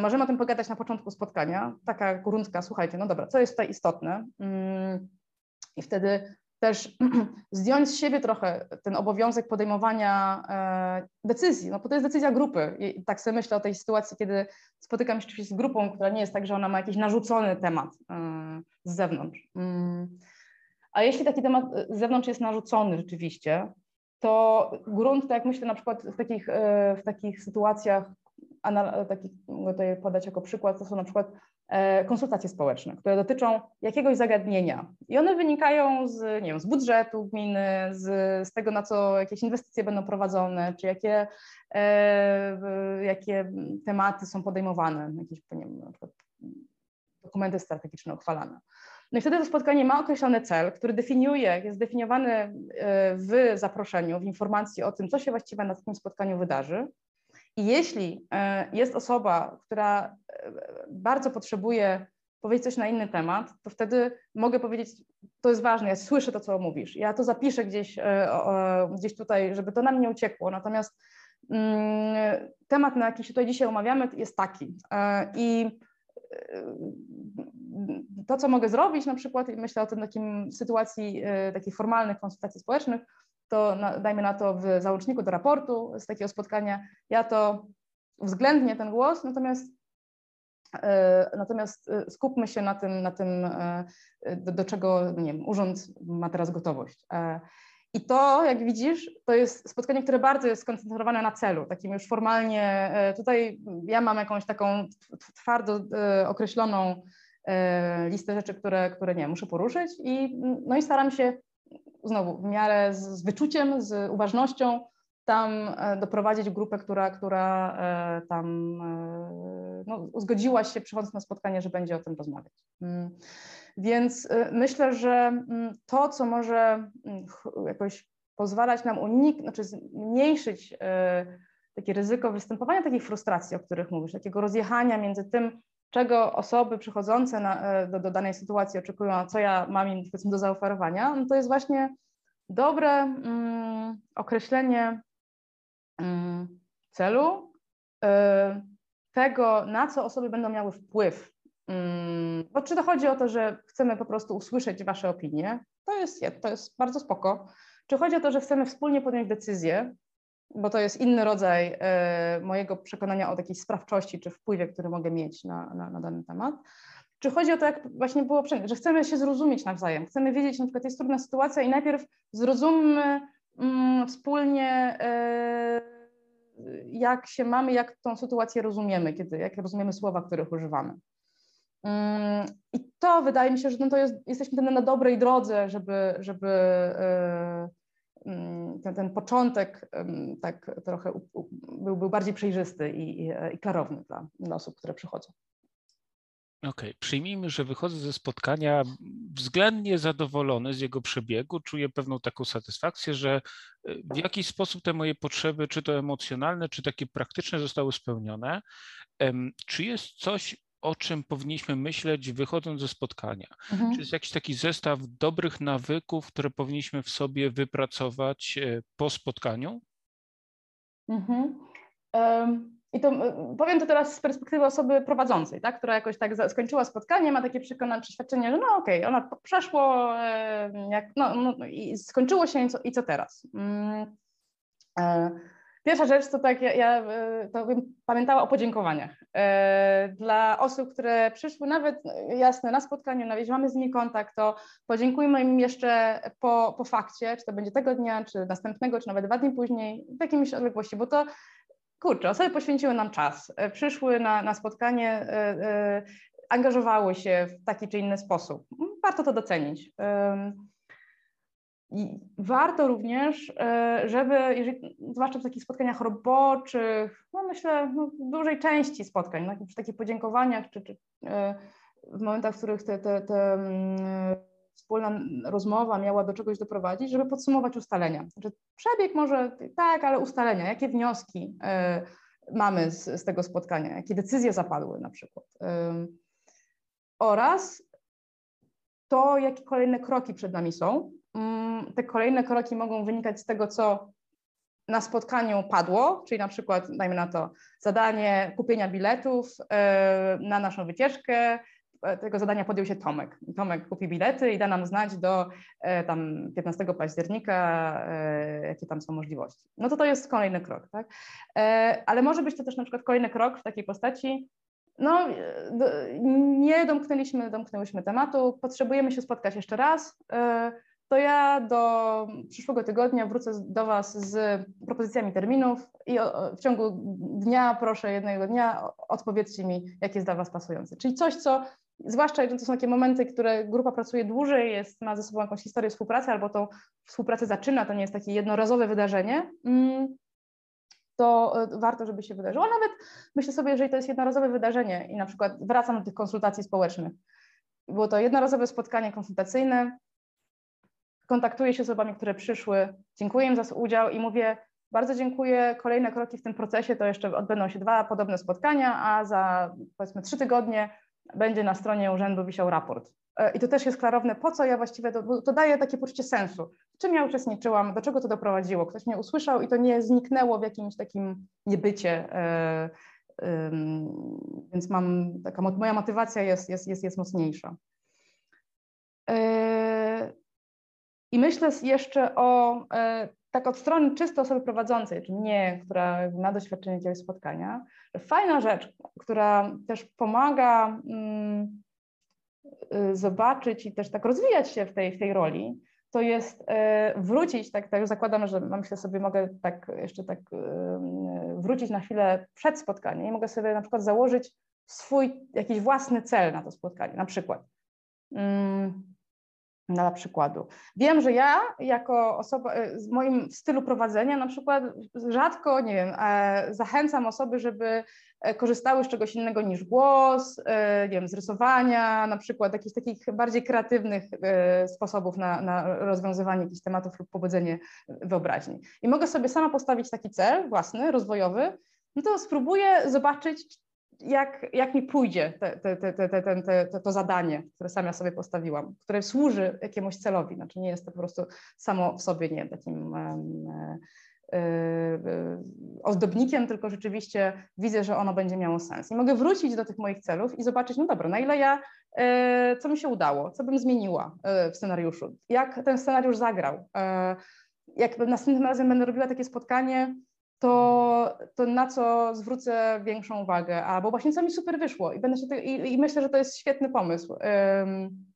możemy o tym pogadać na początku spotkania, taka gruntka, słuchajcie, no dobra, co jest tutaj istotne mm, i wtedy też zdjąć z siebie trochę ten obowiązek podejmowania e, decyzji, no bo to jest decyzja grupy. I tak sobie myślę o tej sytuacji, kiedy spotykam się z grupą, która nie jest tak, że ona ma jakiś narzucony temat e, z zewnątrz. Mm. A jeśli taki temat z zewnątrz jest narzucony rzeczywiście, to grunt, tak jak myślę na przykład w takich, e, w takich sytuacjach, takich, mogę tutaj podać jako przykład, to są na przykład konsultacje społeczne, które dotyczą jakiegoś zagadnienia i one wynikają z, nie wiem, z budżetu gminy, z, z tego, na co jakieś inwestycje będą prowadzone, czy jakie, e, jakie tematy są podejmowane, jakieś nie wiem, dokumenty strategiczne uchwalane. No i wtedy to spotkanie ma określony cel, który definiuje, jest definiowany e, w zaproszeniu, w informacji o tym, co się właściwie na takim spotkaniu wydarzy. I jeśli e, jest osoba, która e, bardzo potrzebuje powiedzieć coś na inny temat, to wtedy mogę powiedzieć, to jest ważne, ja słyszę to, co mówisz, ja to zapiszę gdzieś, e, gdzieś tutaj, żeby to nam nie uciekło. Natomiast mm, temat, na jaki się tutaj dzisiaj omawiamy, jest taki. I to, co mogę zrobić, na przykład, myślę o tym takim sytuacji takich formalnych konsultacji społecznych, to na, dajmy na to w załączniku do raportu z takiego spotkania, ja to uwzględnię ten głos, natomiast e, Natomiast e, skupmy się na tym, na tym e, do, do, czego nie wiem, urząd ma teraz gotowość. I to, jak widzisz, to jest spotkanie, które bardzo jest skoncentrowane na celu, takim już formalnie. Tutaj ja mam jakąś taką twardo określoną listę rzeczy, które, które nie muszę poruszyć i, no i staram się znowu w miarę z, z wyczuciem, z uważnością tam e, doprowadzić grupę, która, która e, tam e, no, zgodziła się przychodząc na spotkanie, że będzie o tym rozmawiać. Mm. Więc myślę, że mm, to, co może mm, jakoś pozwalać nam uniknąć, znaczy zmniejszyć takie ryzyko występowania takich frustracji, o których mówisz, takiego rozjechania między tym, czego osoby przychodzące na, e, do, do, danej sytuacji oczekują, a co ja mam im powiedzmy do zaoferowania, no to jest właśnie dobre mm, określenie mm, celu, y, tego, na co osoby będą miały wpływ. Mm, bo czy to chodzi o to, że chcemy po prostu usłyszeć Wasze opinie, to jest, to jest bardzo spoko. Czy chodzi o to, że chcemy wspólnie podjąć decyzję, bo to jest inny rodzaj e, mojego przekonania o takiej sprawczości czy wpływie, który mogę mieć na, na, na dany temat. Czy chodzi o to, jak właśnie było że chcemy się zrozumieć nawzajem, chcemy wiedzieć, na przykład jest trudna sytuacja i najpierw zrozummy mm, wspólnie, e, jak się mamy, jak tą sytuację rozumiemy, kiedy, jak rozumiemy słowa, których używamy. Mm, I to wydaje mi się, że no to jest, jesteśmy na dobrej drodze, żeby, żeby Mm, ten, ten początek tak trochę był, był bardziej przejrzysty i, i, i klarowny dla, dla osób, które przychodzą. Okej, okay. przyjmijmy, że wychodzę ze spotkania względnie zadowolony z jego przebiegu, czuję pewną taką satysfakcję, że e, w jakiś sposób te moje potrzeby, czy to emocjonalne, czy takie praktyczne, zostały spełnione. Czy jest coś, o czym powinniśmy myśleć, wychodząc ze spotkania? Mhm. Czy jest jakiś taki zestaw dobrych nawyków, które powinniśmy w sobie wypracować e, po spotkaniu? Mhm. Um. I to powiem to teraz z perspektywy osoby prowadzącej, tak, która jakoś tak skończyła spotkanie, ma takie przekonanie, przeświadczenie, że no okej, okay, ona przeszło, jak, no, no, i skończyło się i co, i co teraz. Um, Pierwsza rzecz to tak, ja, ja e, to bym pamiętała o podziękowaniach e, dla osób, które przyszły nawet, jasne, na spotkaniu, nawet mamy z nimi kontakt, to podziękujmy im jeszcze po, po fakcie, czy to będzie tego dnia, czy następnego, czy nawet dwa dni później, w jakimś odległości, bo to kurczę, osoby poświęciły nam czas, e, przyszły na, na spotkanie, angażowały się w taki czy inny sposób. Warto to docenić. I warto również, e, żeby, jeżeli, zwłaszcza w takich spotkaniach roboczych, no myślę, no, w dużej części spotkań, no, przy takich podziękowaniach, czy, czy e, w momentach, w których te, te, te mm, wspólna rozmowa miała do czegoś doprowadzić, żeby podsumować ustalenia. Znaczy, przebieg może tak, ale ustalenia, jakie wnioski e, mamy z, z tego spotkania, jakie decyzje zapadły na przykład. oraz to, jakie kolejne kroki przed nami są. Mm, te kolejne kroki mogą wynikać z tego, co na spotkaniu padło, czyli na przykład, dajmy na to, zadanie kupienia biletów e, na naszą wycieczkę. E, tego zadania podjął się Tomek. Tomek kupi bilety i da nam znać do e, tam 15 października, jakie tam są możliwości. No to to jest kolejny krok, tak? Ale może być to też na przykład kolejny krok w takiej postaci, no, nie domknęliśmy, domknęłyśmy tematu, potrzebujemy się spotkać jeszcze raz to ja do przyszłego tygodnia wrócę do Was z propozycjami terminów i w ciągu dnia, proszę jednego dnia, odpowiedzcie mi, jaki jest dla Was pasujący. Czyli coś, co, zwłaszcza to są takie momenty, które grupa pracuje dłużej, jest, ma ze sobą jakąś historię współpracy albo tą współpracę zaczyna, to nie jest takie jednorazowe wydarzenie, mm, to e, warto, żeby się wydarzyło. Nawet myślę sobie, jeżeli to jest jednorazowe wydarzenie i na przykład wracam do tych konsultacji społecznych, było to jednorazowe spotkanie konsultacyjne, kontaktuję się z osobami, które przyszły, dziękuję im za udział i mówię, bardzo dziękuję. Kolejne kroki w tym procesie to jeszcze odbędą się dwa podobne spotkania, a za powiedzmy trzy tygodnie będzie na stronie urzędu wisiał raport. E, I to też jest klarowne, po co ja właściwie, to, to daje takie poczucie sensu. W czym ja uczestniczyłam, do czego to doprowadziło. Ktoś mnie usłyszał i to nie zniknęło w jakimś takim niebycie. E, więc mam, taka moja motywacja jest, jest, jest, jest mocniejsza. E, i myślę jeszcze o, e, tak od strony czysto osoby prowadzącej, czyli mnie, która ma doświadczenie jakiegoś spotkania, że fajna rzecz, która też pomaga mm, y, zobaczyć i też tak rozwijać się w tej, w tej roli, to jest e, wrócić, tak, tak zakładam, że myślę sobie, mogę tak jeszcze tak y, wrócić na chwilę przed spotkaniem i mogę sobie na przykład założyć swój jakiś własny cel na to spotkanie, na przykład. Mm, dla przykładu. Wiem, że ja jako osoba e, z moim stylu prowadzenia na przykład rzadko, nie wiem, e, zachęcam osoby, żeby e, korzystały z czegoś innego niż głos, nie wiem, z rysowania, na przykład jakichś takich bardziej kreatywnych sposobów na, na rozwiązywanie jakichś tematów lub pobudzenie wyobraźni. I mogę sobie sama postawić taki cel własny, rozwojowy, no to spróbuję zobaczyć, jak, jak mi pójdzie te, te, te, to zadanie, które sama sobie postawiłam, które służy jakiemuś celowi. Znaczy nie jest to po prostu samo w sobie nie takim e, ozdobnikiem, tylko rzeczywiście widzę, że ono będzie miało sens. I mogę wrócić do tych moich celów i zobaczyć, no dobra, na ile ja, e, co mi się udało, co bym zmieniła w scenariuszu, jak ten scenariusz zagrał. Jak następnym razem będę robiła takie spotkanie, to, to na co zwrócę większą uwagę, albo właśnie co mi super wyszło i, będę się i, i myślę, że to jest świetny pomysł. Um,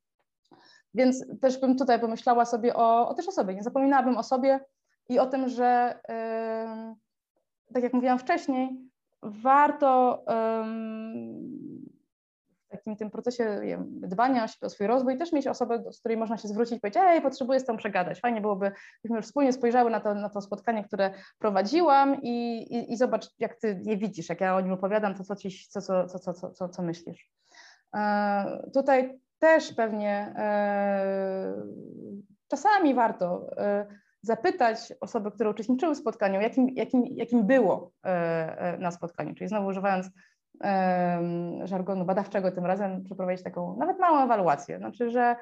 więc też bym tutaj pomyślała sobie o, o też o sobie, nie zapominałabym o sobie i o tym, że um, tak jak mówiłam wcześniej, warto um, takim tym procesie wiem, dbania o swój rozwój też mieć osobę, z której można się zwrócić i powiedzieć, ej, potrzebuję z tą przegadać. Fajnie byłoby, byśmy już wspólnie spojrzały na to, na to spotkanie, które prowadziłam i, i, i zobacz, jak ty je widzisz, jak ja o nim opowiadam, to co, ci, co, co, co, co, co, co, co myślisz. E, tutaj też pewnie e, czasami warto e, zapytać osoby, które uczestniczyły w spotkaniu, jakim, jakim, jakim było e, e, na spotkaniu, czyli znowu używając żargonu badawczego tym razem przeprowadzić taką nawet małą ewaluację. Znaczy, że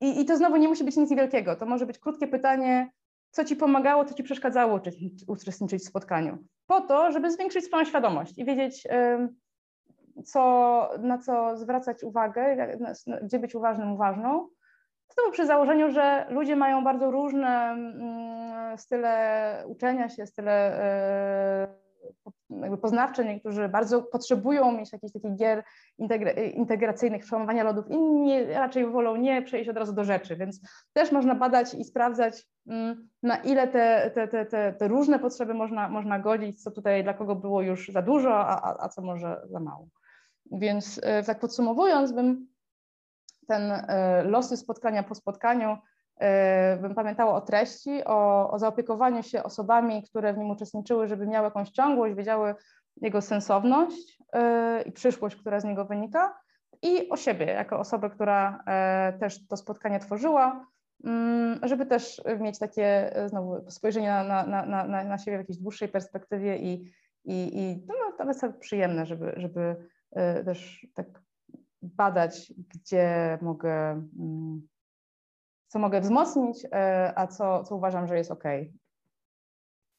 i, i to znowu nie musi być nic wielkiego. To może być krótkie pytanie, co ci pomagało, co ci przeszkadzało uczestniczyć w spotkaniu. Po to, żeby zwiększyć swoją świadomość i wiedzieć, co, na co zwracać uwagę, gdzie być uważnym, uważną. Znowu przy założeniu, że ludzie mają bardzo różne mm, style uczenia się, style e, jakby poznawcze, niektórzy bardzo potrzebują mieć jakichś takich gier integracyjnych, przełamywania lodów, inni raczej wolą nie przejść od razu do rzeczy, więc też można badać i sprawdzać, mm, na ile te, te, te, te, te różne potrzeby można, można godzić, co tutaj dla kogo było już za dużo, a, a co może za mało. Więc e, tak podsumowując, bym ten e, losy spotkania po spotkaniu bym pamiętała o treści, o, o zaopiekowaniu się osobami, które w nim uczestniczyły, żeby miały jakąś ciągłość, wiedziały jego sensowność e, i przyszłość, która z niego wynika, i o siebie, jako osobę, która e, też to spotkanie tworzyła, mm, żeby też mieć takie znowu spojrzenie na, na, na, na siebie w jakiejś dłuższej perspektywie i, i, i no, to jest przyjemne, żeby, żeby też tak badać, gdzie mogę, mm, co mogę wzmocnić, a co, co uważam, że jest OK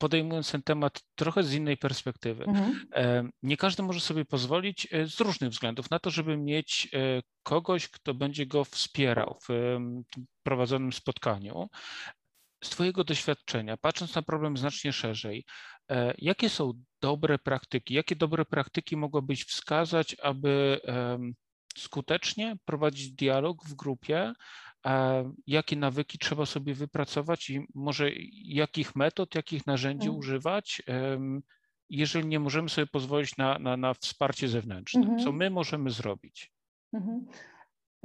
podejmując ten temat trochę z innej perspektywy. Mhm. Nie każdy może sobie pozwolić e, z różnych względów na to, żeby mieć e, kogoś, kto będzie go wspierał w prowadzonym spotkaniu. Z Twojego doświadczenia, patrząc na problem znacznie szerzej, e, jakie są dobre praktyki, jakie dobre praktyki mogłabyś wskazać, aby skutecznie prowadzić dialog w grupie, jakie nawyki trzeba sobie wypracować i może jakich metod, jakich narzędzi mhm. używać, jeżeli nie możemy sobie pozwolić na, na, na wsparcie zewnętrzne. Mhm. Co my możemy zrobić? Mhm.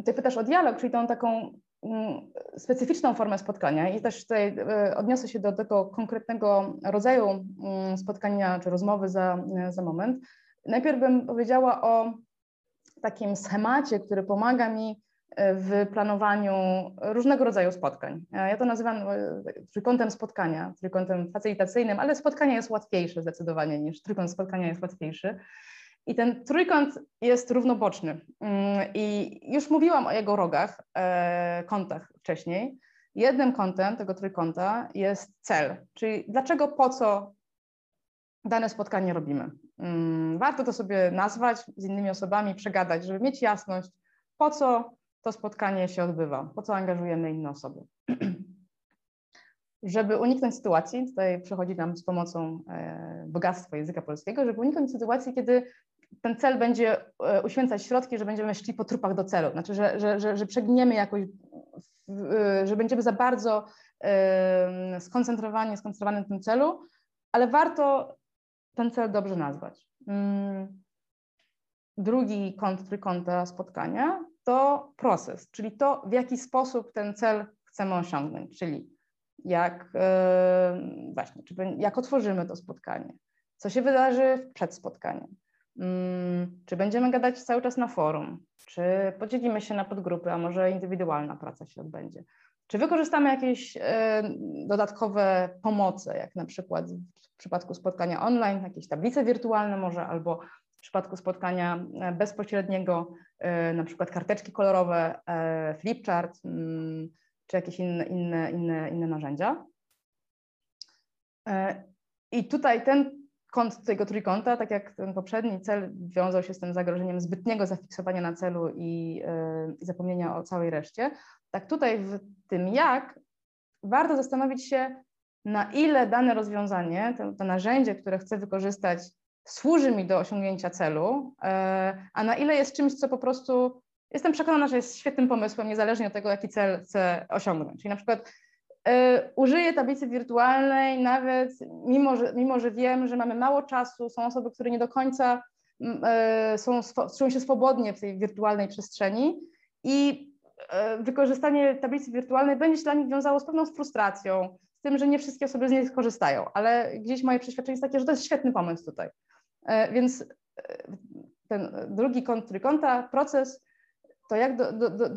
Ty pytasz o dialog, czyli tą taką mm, specyficzną formę spotkania i też tutaj e, odniosę się do tego konkretnego rodzaju mm, spotkania czy rozmowy za, za moment. Najpierw bym powiedziała o takim schemacie, który pomaga mi w planowaniu różnego rodzaju spotkań. Ja to nazywam e, trójkątem spotkania, trójkątem facylitacyjnym, ale spotkanie jest łatwiejsze zdecydowanie niż trójkąt spotkania jest łatwiejszy. I ten trójkąt jest równoboczny. Mm, I już mówiłam o jego rogach, e, kątach wcześniej. Jednym kątem tego trójkąta jest cel, czyli dlaczego, po co dane spotkanie robimy. Mm, warto to sobie nazwać, z innymi osobami przegadać, żeby mieć jasność, po co to spotkanie się odbywa, po co angażujemy inne osoby. żeby uniknąć sytuacji, tutaj przychodzi nam z pomocą e, bogactwo języka polskiego, żeby uniknąć sytuacji, kiedy ten cel będzie e, uświęcać środki, że będziemy szli po trupach do celu, znaczy, że, że, że, że przegniemy jakoś, e, że będziemy za bardzo skoncentrowani, skoncentrowani na tym celu, ale warto ten cel dobrze nazwać. Mm. Drugi kąt trójkąta spotkania to proces, czyli to, w jaki sposób ten cel chcemy osiągnąć, czyli jak yy, właśnie, czy, jak otworzymy to spotkanie, co się wydarzy przed spotkaniem, yy, czy będziemy gadać cały czas na forum, czy podzielimy się na podgrupy, a może indywidualna praca się odbędzie. Czy wykorzystamy jakieś yy, dodatkowe pomoce, jak na przykład w przypadku spotkania online, jakieś tablice wirtualne może, albo w przypadku spotkania e, bezpośredniego, e, na przykład karteczki kolorowe, e, flipchart mm, czy jakieś inne, inne, inne, inne narzędzia. I tutaj ten kąt tego trójkąta, tak jak ten poprzedni cel wiązał się z tym zagrożeniem zbytniego zafiksowania na celu i, zapomnienia o całej reszcie, tak tutaj w tym jak warto zastanowić się, na ile dane rozwiązanie, to, to narzędzie, które chcę wykorzystać służy mi do osiągnięcia celu, e, a na ile jest czymś, co po prostu jestem przekonana, że jest świetnym pomysłem, niezależnie od tego, jaki cel chcę osiągnąć. Czyli na przykład y, użyję tablicy wirtualnej, nawet mimo że, mimo, że wiem, że mamy mało czasu, są osoby, które nie do końca y, są, czują się swobodnie w tej wirtualnej przestrzeni i wykorzystanie tablicy wirtualnej będzie się dla nich wiązało z pewną frustracją, z tym, że nie wszystkie osoby z niej skorzystają, ale gdzieś moje przeświadczenie jest takie, że to jest świetny pomysł tutaj. E, więc e, ten drugi kąt trójkąta, proces, to jak do, do, do,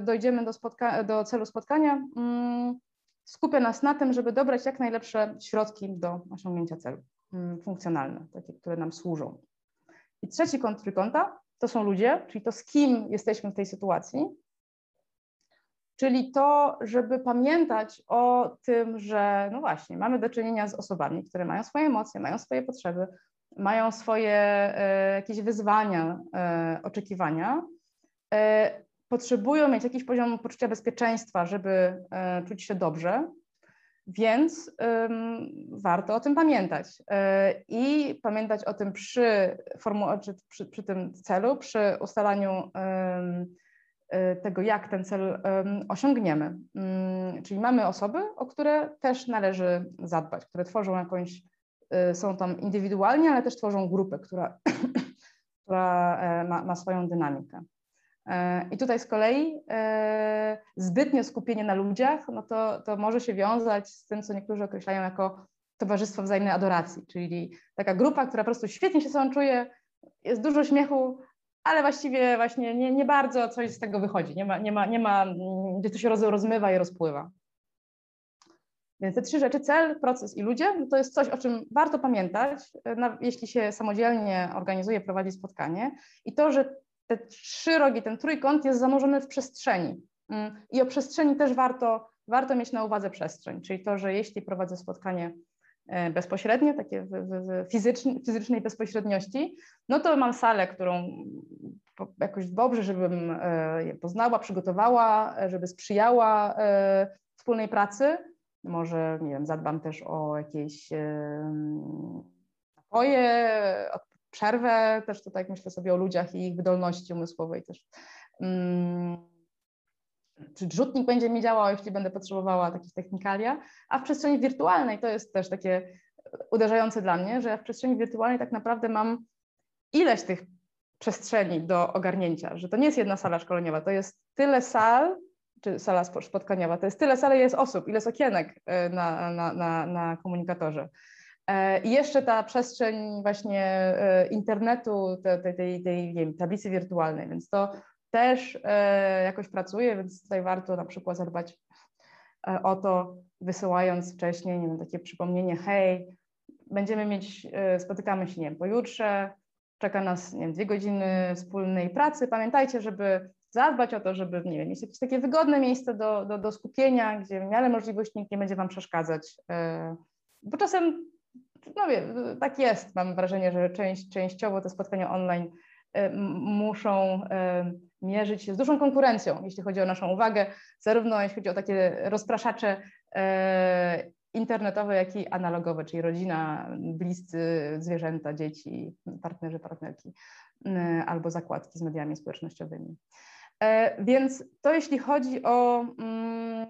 dojdziemy do, spotka- do celu spotkania, mm, skupia nas na tym, żeby dobrać jak najlepsze środki do osiągnięcia celu, mm, funkcjonalne, takie, które nam służą. I trzeci kąt trójkąta to są ludzie, czyli to z kim jesteśmy w tej sytuacji, czyli to, żeby pamiętać o tym, że no właśnie, mamy do czynienia z osobami, które mają swoje emocje, mają swoje potrzeby, mają swoje e, jakieś wyzwania, e, oczekiwania, e, potrzebują mieć jakiś poziom poczucia bezpieczeństwa, żeby czuć się dobrze, więc warto o tym pamiętać i pamiętać o tym przy, formu- czy przy, przy tym celu, przy ustalaniu tego, jak ten cel osiągniemy. Mm, czyli mamy osoby, o które też należy zadbać, które tworzą jakąś są tam indywidualnie, ale też tworzą grupę, która, która e, ma, ma swoją dynamikę. E, I tutaj z kolei e, zbytnie skupienie na ludziach, no to, to może się wiązać z tym, co niektórzy określają jako towarzystwo wzajemnej adoracji, czyli taka grupa, która po prostu świetnie się sobą czuje, jest dużo śmiechu, ale właściwie właśnie nie, nie bardzo coś z tego wychodzi, nie ma, nie ma, nie ma gdzie to się rozmywa i rozpływa. Więc te trzy rzeczy, cel, proces i ludzie, no to jest coś, o czym warto pamiętać, jeśli się samodzielnie organizuje, prowadzi spotkanie. I to, że te trzy rogi, ten trójkąt jest zanurzony w przestrzeni. Mm, I o przestrzeni też warto, warto mieć na uwadze przestrzeń, czyli to, że jeśli prowadzę spotkanie e, bezpośrednie, takie w, w fizycznej, fizycznej bezpośredniości, no to mam salę, którą jakoś dobrze, żebym e, poznała, przygotowała, e, żeby sprzyjała wspólnej pracy. Może, nie wiem, zadbam też o jakieś napoje, przerwę, też tutaj myślę sobie o ludziach i ich wydolności umysłowej też. Mm, czy rzutnik będzie mi działał, jeśli będę potrzebowała takich technikalia, a w przestrzeni wirtualnej to jest też takie uderzające dla mnie, że ja w przestrzeni wirtualnej tak naprawdę mam ileś tych przestrzeni do ogarnięcia, że to nie jest jedna sala szkoleniowa, to jest tyle sal, czy sala spotkaniowa, to jest tyle sal, jest osób, ile okienek e, na, na, na, na komunikatorze. E, I jeszcze ta przestrzeń właśnie e, internetu, tej, tej, tej wiem, tablicy wirtualnej, więc to też e, jakoś pracuje, więc tutaj warto na przykład zadbać o to, wysyłając wcześniej nie wiem, takie przypomnienie, hej, będziemy mieć, spotykamy się nie wiem, pojutrze, czeka nas nie wiem, dwie godziny wspólnej pracy. Pamiętajcie, żeby zadbać o to, żeby nie wiem, mieć jakieś takie wygodne miejsce do, do, do skupienia, gdzie w miarę możliwości nikt nie będzie Wam przeszkadzać. Bo czasem no wiem, tak jest. Mam wrażenie, że część, częściowo te spotkania online y, muszą y, mierzyć się z dużą konkurencją, jeśli chodzi o naszą uwagę, zarówno jeśli chodzi o takie rozpraszacze internetowe, jak i analogowe, czyli rodzina, bliscy, zwierzęta, dzieci, partnerzy, partnerki albo zakładki z mediami społecznościowymi. Więc to jeśli chodzi o mm,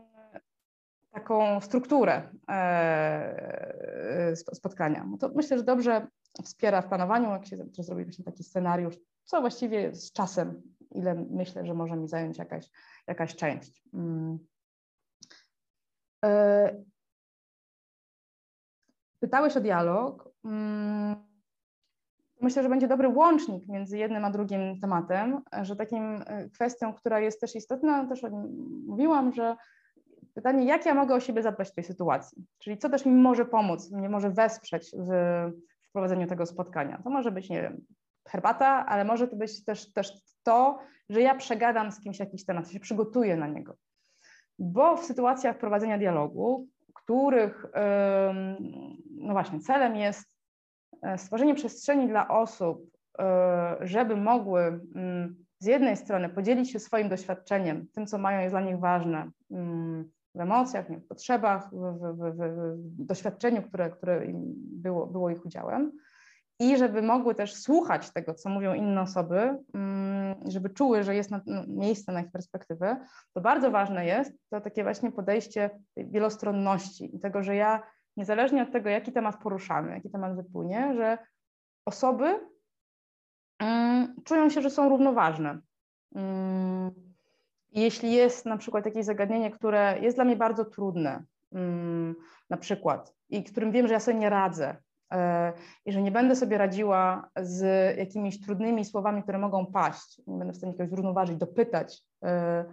taką strukturę e, e, spotkania. No to myślę, że dobrze wspiera w planowaniu, jak się zrobi właśnie taki scenariusz, co właściwie z czasem, ile myślę, że może mi zająć jakaś, jakaś część. Mm. E, pytałeś o dialog. Myślę, że będzie dobry łącznik między jednym a drugim tematem, że takim kwestią, która jest też istotna, też o nim mówiłam, że pytanie, jak ja mogę o siebie zadbać w tej sytuacji? Czyli co też mi może pomóc, mnie może wesprzeć w wprowadzeniu tego spotkania? To może być, nie wiem, herbata, ale może to być też, też to, że ja przegadam z kimś jakiś temat, się przygotuję na niego. Bo w sytuacjach prowadzenia dialogu, których, no właśnie, celem jest e, stworzenie przestrzeni dla osób, e, żeby mogły mm, z jednej strony podzielić się swoim doświadczeniem, tym, co mają jest dla nich ważne, mm, w emocjach, w potrzebach, w, w, w, w doświadczeniu, które, które było, było ich udziałem. I żeby mogły też słuchać tego, co mówią inne osoby, mm, żeby czuły, że jest na, miejsce na ich perspektywę, to bardzo ważne jest to takie właśnie podejście wielostronności i tego, że ja niezależnie od tego, jaki temat poruszamy, jaki temat wypłynie, że osoby mm, czują się, że są równoważne. Mm, jeśli jest na przykład jakieś zagadnienie, które jest dla mnie bardzo trudne, mm, na przykład, i którym wiem, że ja sobie nie radzę, e, i że nie będę sobie radziła z jakimiś trudnymi słowami, które mogą paść, nie będę w stanie jakoś zrównoważyć, dopytać, e,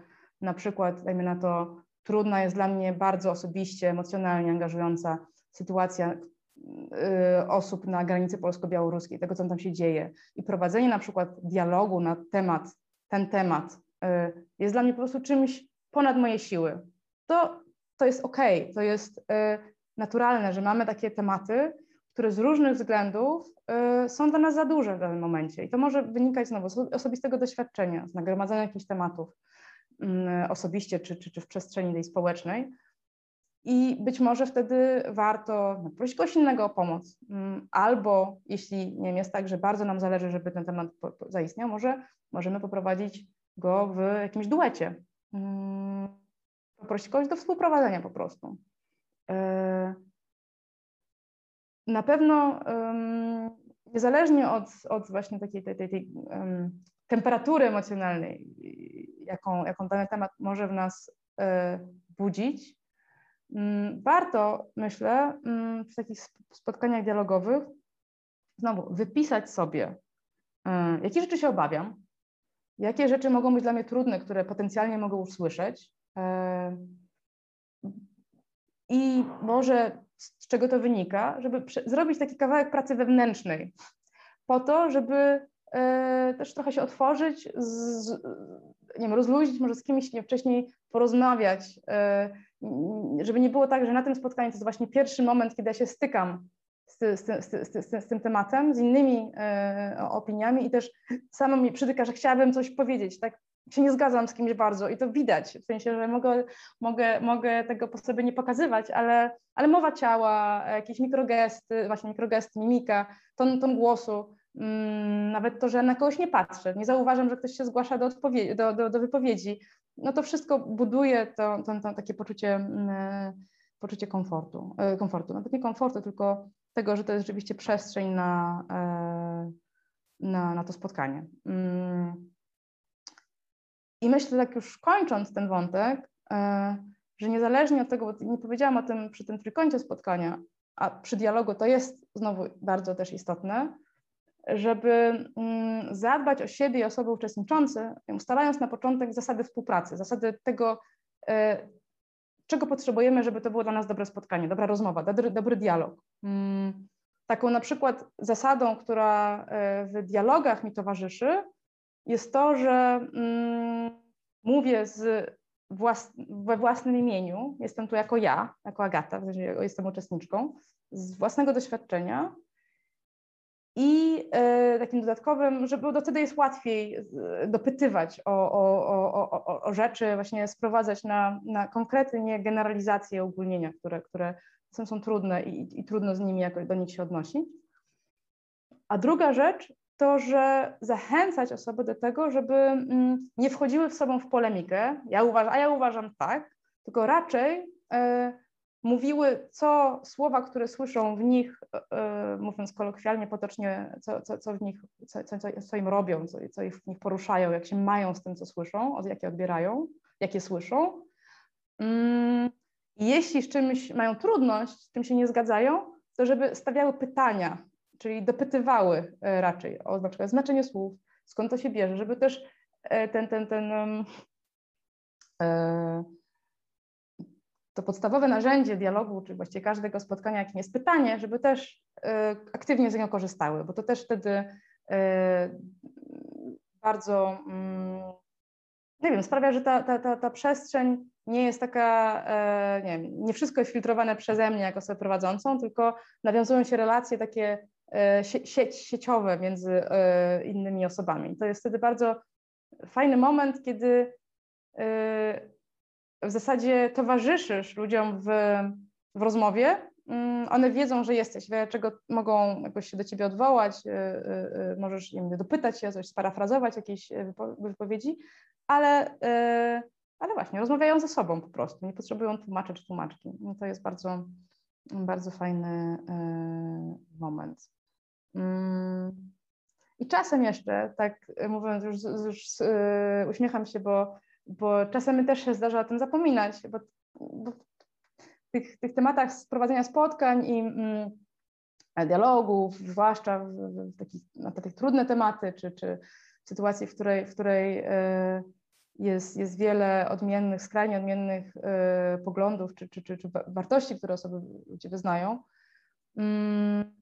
na przykład, dajmy na to, trudna jest dla mnie bardzo osobiście, emocjonalnie angażująca sytuacja e, osób na granicy polsko-białoruskiej, tego, co tam się dzieje i prowadzenie na przykład dialogu na temat, ten temat Y, jest dla mnie po prostu czymś ponad moje siły. To, to jest ok, to jest y, naturalne, że mamy takie tematy, które z różnych względów y, są dla nas za duże w danym momencie. I to może wynikać znowu z osobistego doświadczenia, z nagromadzenia jakichś tematów mm, osobiście czy, czy, czy w przestrzeni tej społecznej. I być może wtedy warto prosić kogoś innego o pomoc. Mm, albo jeśli nie wiem, jest tak, że bardzo nam zależy, żeby ten temat zaistniał, może możemy poprowadzić go w jakimś duecie. Mm, poprosić kogoś do współprowadzenia po prostu. E, na pewno niezależnie od, od właśnie takiej tej, tej, tej temperatury emocjonalnej, jaką, jaką dany temat może w nas e, budzić, warto, myślę, mm, w takich spotkaniach dialogowych znowu wypisać sobie, e, jakie rzeczy się obawiam, jakie rzeczy mogą być dla mnie trudne, które potencjalnie mogę usłyszeć e, i może z czego to wynika, żeby zrobić taki kawałek pracy wewnętrznej, po to, żeby też trochę się otworzyć, z, nie wiem, rozluźnić, może z kimś nie, wcześniej porozmawiać, żeby nie było tak, że na tym spotkaniu to jest właśnie pierwszy moment, kiedy ja się stykam z, z, z, z, tym tematem, z innymi e, opiniami i też samo mi przytyka, że chciałabym coś powiedzieć, tak się nie zgadzam z kimś bardzo i to widać, w sensie, że mogę, mogę, mogę tego po sobie nie pokazywać, ale, ale mowa ciała, jakieś mikrogesty, właśnie mikrogesty, mimika, ton, ton głosu, mm, nawet to, że na kogoś nie patrzę, nie zauważam, że ktoś się zgłasza do, do, do, do wypowiedzi, no to wszystko buduje to, to, to takie poczucie, mm, poczucie komfortu, e, komfortu, nawet nie komfortu, tylko tego, że to jest rzeczywiście przestrzeń na, e, na, na to spotkanie. Mm. I myślę, tak już kończąc ten wątek, e, że niezależnie od tego, bo nie powiedziałam o tym przy tym trójkącie spotkania, a przy dialogu to jest znowu bardzo też istotne, żeby mm, zadbać o siebie i osoby uczestniczące, ustalając na początek zasady współpracy, zasady tego, e, czego potrzebujemy, żeby to było dla nas dobre spotkanie, dobra rozmowa, dobry, dobry dialog. Mm, taką na przykład zasadą, która e, w dialogach mi towarzyszy, jest to, że mm, mówię z włas we własnym imieniu, jestem tu jako ja, jako Agata, jestem uczestniczką, z własnego doświadczenia i e, takim dodatkowym, żeby bo wtedy jest łatwiej e, dopytywać o, o, o, o, rzeczy, właśnie sprowadzać na, na konkrety, nie generalizacje, ogólnienia, które, które czasem są trudne i, i trudno z nimi jakoś do nich się odnosić. A druga rzecz to, że zachęcać osoby do tego, żeby mm, nie wchodziły w sobą w polemikę, ja uważam, a ja uważam tak, tylko raczej e, mówiły, co słowa, które słyszą w nich, e, mówiąc kolokwialnie, potocznie, co, co, co w nich, co, co, co im robią, co, co ich w nich poruszają, jak się mają z tym, co słyszą, od jakie odbierają, jakie słyszą. Mm, jeśli z czymś mają trudność, z czym się nie zgadzają, to żeby stawiały pytania, czyli dopytywały e, raczej o na przykład znaczenie słów, skąd to się bierze, żeby też e, ten, ten, ten, e, to podstawowe narzędzie dialogu, czy właściwie każdego spotkania, jakim jest pytanie, żeby też aktywnie z niego korzystały, bo to też wtedy bardzo, mm, nie wiem, sprawia, że ta, ta, ta, ta przestrzeń nie jest taka, nie wiem, nie wszystko jest filtrowane przeze mnie jako osobę prowadzącą, tylko nawiązują się relacje takie E, sieć, sieciowe między e, innymi osobami. To jest wtedy bardzo fajny moment, kiedy e, w zasadzie towarzyszysz ludziom w, w rozmowie. Mm, one wiedzą, że jesteś, czego mogą jakoś się do ciebie odwołać, możesz im dopytać się, coś sparafrazować, jakieś wypowiedzi, ale, ale właśnie rozmawiają ze sobą po prostu, nie potrzebują tłumaczy czy tłumaczki. No to jest bardzo, bardzo fajny moment. Mm. I czasem jeszcze, tak mówiąc, już, już yy, uśmiecham się, bo, bo czasem też się zdarza o tym zapominać, bo, bo w tych, tych tematach sprowadzenia spotkań i mm, dialogów, zwłaszcza w, w takich, na takie trudne tematy, czy, czy sytuacji, w której, w której yy, jest, jest wiele odmiennych, skrajnie odmiennych yy, poglądów, czy, czy, czy, czy wartości, które osoby ludzie wyznają. Mm,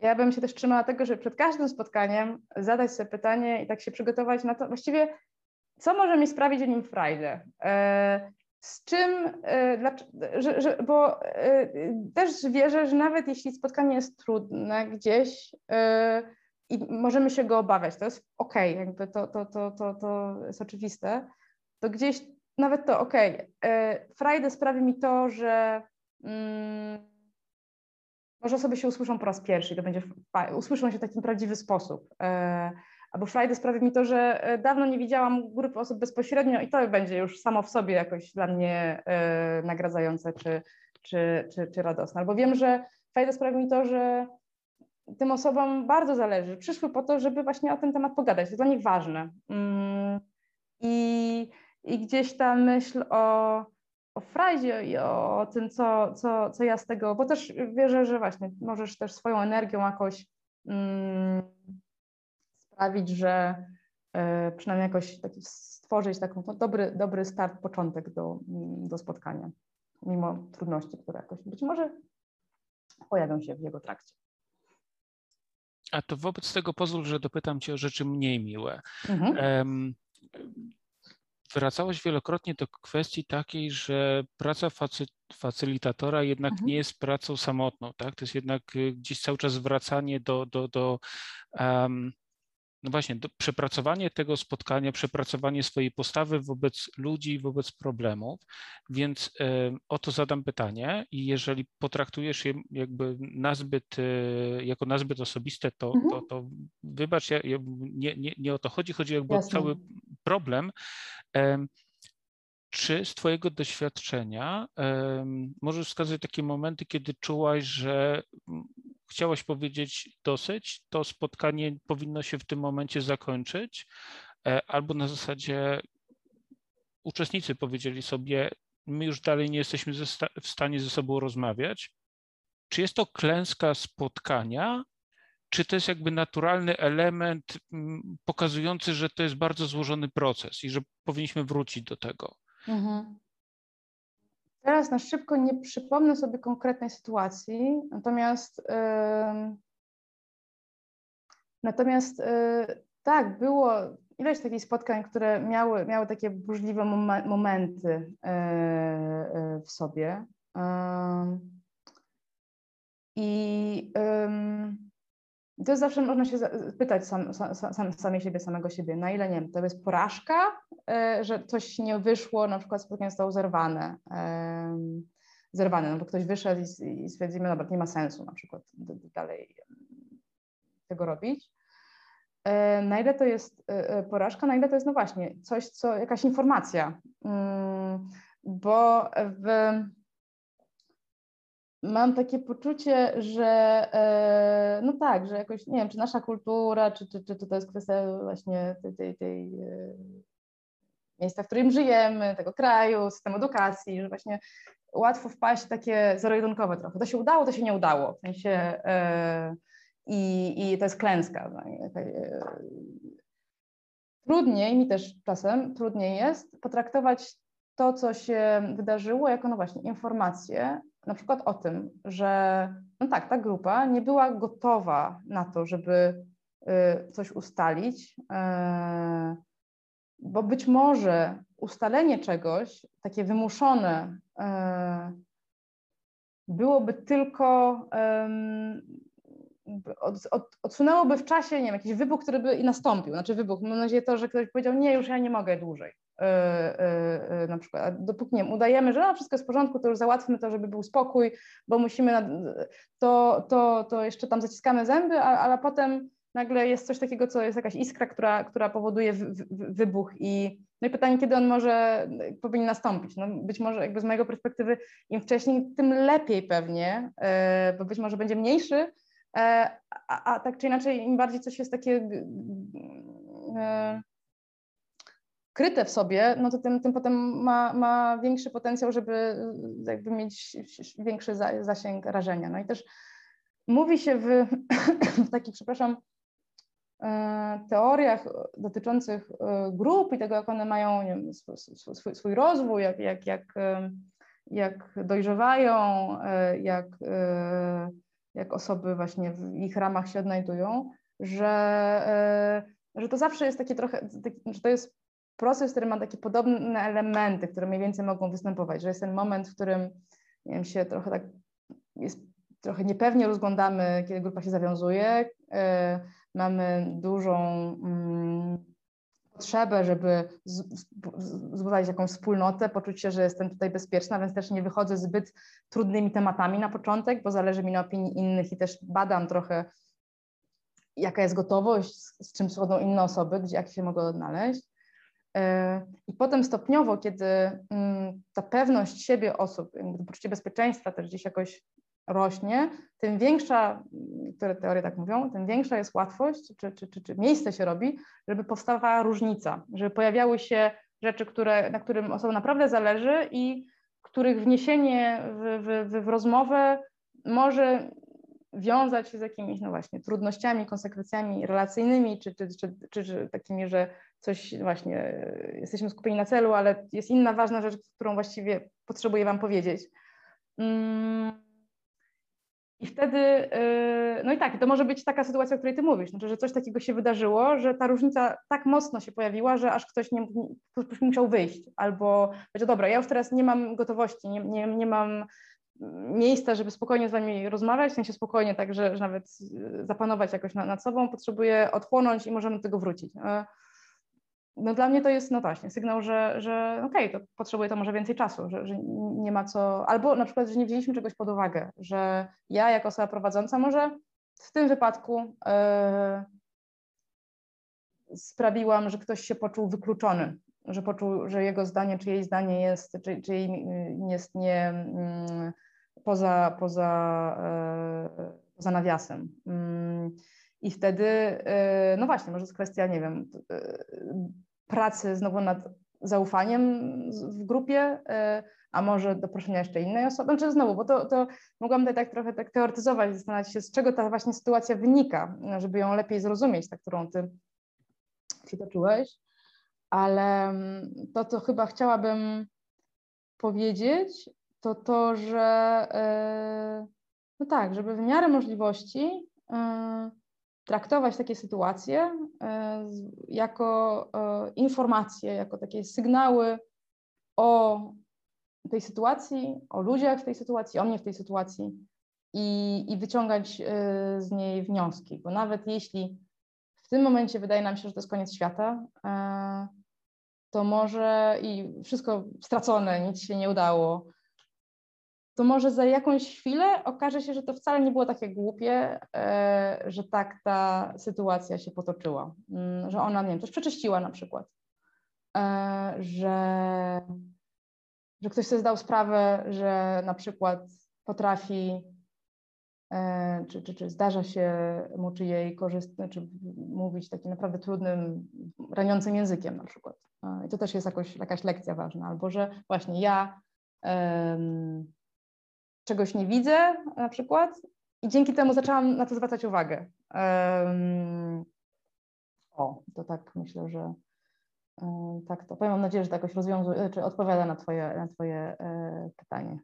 ja bym się też trzymała tego, że przed każdym spotkaniem zadać sobie pytanie i tak się przygotować na to, właściwie co może mi sprawić o nim frajdę. E, z czym, e, że, że, bo e, też wierzę, że nawet jeśli spotkanie jest trudne gdzieś i możemy się go obawiać, to jest ok, jakby to, to, to, to, to jest oczywiste, to gdzieś nawet to ok. Frajdę sprawi mi to, że mm, może osoby się usłyszą po raz pierwszy to będzie, usłyszą się w taki prawdziwy sposób. Albo Friday sprawi mi to, że e, dawno nie widziałam grupy osób bezpośrednio i to będzie już samo w sobie jakoś dla mnie e, nagradzające czy, czy, czy, czy radosne. Albo wiem, że Friday sprawi mi to, że tym osobom bardzo zależy. Przyszły po to, żeby właśnie o ten temat pogadać. To dla nich ważne. Mm, I, i gdzieś ta myśl o o i o tym, co, co, co ja z tego, bo też wierzę, że właśnie możesz też swoją energią jakoś mm, sprawić, że y, przynajmniej jakoś taki stworzyć taki dobry, dobry start, początek do, do spotkania, mimo trudności, które jakoś być może pojawią się w jego trakcie. A to wobec tego pozwól, że dopytam Cię o rzeczy mniej miłe. Mhm. Wracałaś wielokrotnie do kwestii takiej, że praca facy, facylitatora jednak mhm. nie jest pracą samotną, tak? To jest jednak y, gdzieś cały czas wracanie do, do, do um, no właśnie, do, przepracowanie tego spotkania, przepracowanie swojej postawy wobec ludzi, wobec problemów. Więc y, o to zadam pytanie i jeżeli potraktujesz je jakby nazbyt, y, jako nazbyt osobiste, to, mhm. to, to wybacz, ja, ja, nie, nie, nie o to chodzi, chodzi jakby Jasne. o cały problem. Y, czy z Twojego doświadczenia możesz wskazać takie momenty, kiedy czułaś, że chciałaś powiedzieć dosyć, to spotkanie powinno się w tym momencie zakończyć, e, albo na zasadzie uczestnicy powiedzieli sobie, my już dalej nie jesteśmy w stanie ze sobą rozmawiać. Czy jest to klęska spotkania, czy to jest jakby naturalny element pokazujący, że to jest bardzo złożony proces i że powinniśmy wrócić do tego? Mhm. Teraz na szybko nie przypomnę sobie konkretnej sytuacji, natomiast yy, natomiast yy, tak, było ileś takich spotkań, które miały, miały takie burzliwe mom momenty yy, w sobie. I to zawsze można się pytać sam, sam, sam, siebie, samego siebie, na ile nie wiem, to jest porażka, e, że coś nie wyszło, na przykład spotkanie zostało zerwane, zerwane, no bo ktoś wyszedł i, i stwierdzimy, nie ma sensu na przykład dalej tego robić. E, na ile to jest e, porażka, na ile to jest, no właśnie, coś, co, jakaś informacja, mm, bo w mam takie poczucie, że tak, że jakoś, nie wiem, czy nasza kultura, czy, czy, czy to jest kwestia właśnie tej, tej, tej e, miejsca, w którym żyjemy, tego kraju, systemu edukacji, że właśnie łatwo wpaść w takie zero-jedynkowe trochę. To się udało, to się nie udało. W sensie e, i, i to jest klęska. No, trudniej mi też czasem, trudniej jest potraktować to, co się wydarzyło, jako no właśnie informację, na przykład o tym, że no tak, ta grupa nie była gotowa na to, żeby y, coś ustalić, y, bo być może ustalenie czegoś, takie wymuszone, y, byłoby tylko od, od, odsunęłoby w czasie, nie wiem, jakiś wybuch, który by i nastąpił. Znaczy wybuch, mam nadzieję to, że ktoś powiedział, nie, już ja nie mogę dłużej. Yy, yy, yy, na przykład, dopóki nie udajemy, że no, wszystko jest w porządku, to już załatwmy to, żeby był spokój, bo musimy, to, to, to jeszcze tam zaciskamy zęby, ale potem nagle jest coś takiego, co jest jakaś iskra, która, która powoduje w, w, wybuch i no i pytanie, kiedy on może, powinien nastąpić. No być może jakby z mojego perspektywy im wcześniej, tym lepiej pewnie, bo być może będzie mniejszy, a, a, tak czy inaczej im bardziej coś jest takie kryte w sobie, no to tym, tym potem ma, ma większy potencjał, żeby y, jakby mieć większy zasięg rażenia. No i też mówi się w, w takich, przepraszam, e, teoriach dotyczących e, grup i tego, jak one mają wiem, swój, swój rozwój, jak, jak, jak, jak dojrzewają, jak, jak osoby właśnie w ich ramach się odnajdują, że, że to zawsze jest takie trochę, że to jest proces, który ma takie podobne elementy, które mniej więcej mogą występować, że jest ten moment, w którym nie wiem, się trochę tak jest trochę niepewnie rozglądamy, kiedy grupa się zawiązuje. Yy, mamy dużą mm, potrzebę, żeby zbudować jakąś wspólnotę, poczuć się, że jestem tutaj bezpieczna, więc też nie wychodzę zbyt trudnymi tematami na początek, bo zależy mi na opinii innych i też badam trochę, jaka jest gotowość, z, z czym schodzą inne osoby, gdzie jak się mogą odnaleźć. E, I potem stopniowo, kiedy mm, ta pewność siebie osób, poczucie bezpieczeństwa też gdzieś jakoś rośnie, tym większa, które teorie tak mówią, tym większa jest łatwość, czy, czy, czy, czy miejsce się robi, żeby powstawała różnica, żeby pojawiały się rzeczy, które, na którym osobom naprawdę zależy i których wniesienie w, w, w rozmowę może wiązać się z jakimiś, no właśnie, trudnościami, konsekwencjami relacyjnymi, czy, czy, czy, czy, czy takimi, że coś właśnie, jesteśmy skupieni na celu, ale jest inna ważna rzecz, którą właściwie potrzebuję Wam powiedzieć. Mm. I wtedy, no i tak, to może być taka sytuacja, o której ty mówisz, znaczy, że coś takiego się wydarzyło, że ta różnica tak mocno się pojawiła, że aż ktoś nie, nie musiał wyjść, albo powiedział, dobra, ja już teraz nie mam gotowości, nie, nie, nie mam miejsca, żeby spokojnie z wami rozmawiać, w sensie spokojnie, tak, że, że nawet zapanować jakoś nad, nad sobą, potrzebuję odchłonąć i możemy do tego wrócić. No dla mnie to jest no właśnie sygnał, że, że okej, okay, to potrzebuje to może więcej czasu, że, że nie ma co, albo na przykład, że nie wzięliśmy czegoś pod uwagę, że ja jako osoba prowadząca może w tym wypadku yy, sprawiłam, że ktoś się poczuł wykluczony, że poczuł, że jego zdanie czy jej zdanie jest, czy, czy jej jest nie yy, poza, poza, yy, poza nawiasem. Mm, i wtedy, y, no właśnie, może jest kwestia, nie wiem, y, pracy znowu nad zaufaniem w grupie, a może doproszenia jeszcze innej osoby. Znaczy znowu, bo to, to mogłam tutaj tak trochę tak teoretyzować, zastanawiać się, z czego ta właśnie sytuacja wynika, żeby ją lepiej zrozumieć, ta, którą ty przytoczyłeś. Ale mm, to, co chyba chciałabym powiedzieć, to to, że no tak, żeby w miarę możliwości traktować takie sytuacje e, jako e, informacje, jako takie sygnały o tej sytuacji, o ludziach w tej sytuacji, o mnie w tej sytuacji i, i wyciągać e, z niej wnioski. Bo nawet jeśli w tym momencie wydaje nam się, że to jest koniec świata, to może i wszystko stracone, nic się nie udało, to może za jakąś chwilę okaże się, że to wcale nie było takie głupie, e, że tak ta sytuacja się potoczyła, mm, że ona, nie wiem, coś przeczyściła na przykład, e, że, że ktoś sobie zdał sprawę, że na przykład potrafi, e, czy, czy, czy zdarza się mu czy jej korzystać, czy mówić takim naprawdę trudnym, raniącym językiem na przykład. I to też jest jakoś, jakaś lekcja ważna, albo że właśnie ja czegoś nie widzę na przykład i dzięki temu zaczęłam na to zwracać uwagę. Um, o, to tak myślę, że um, tak to powiem. Mam nadzieję, że to jakoś rozwiązuje, czy odpowiada na Twoje, na twoje e, pytanie.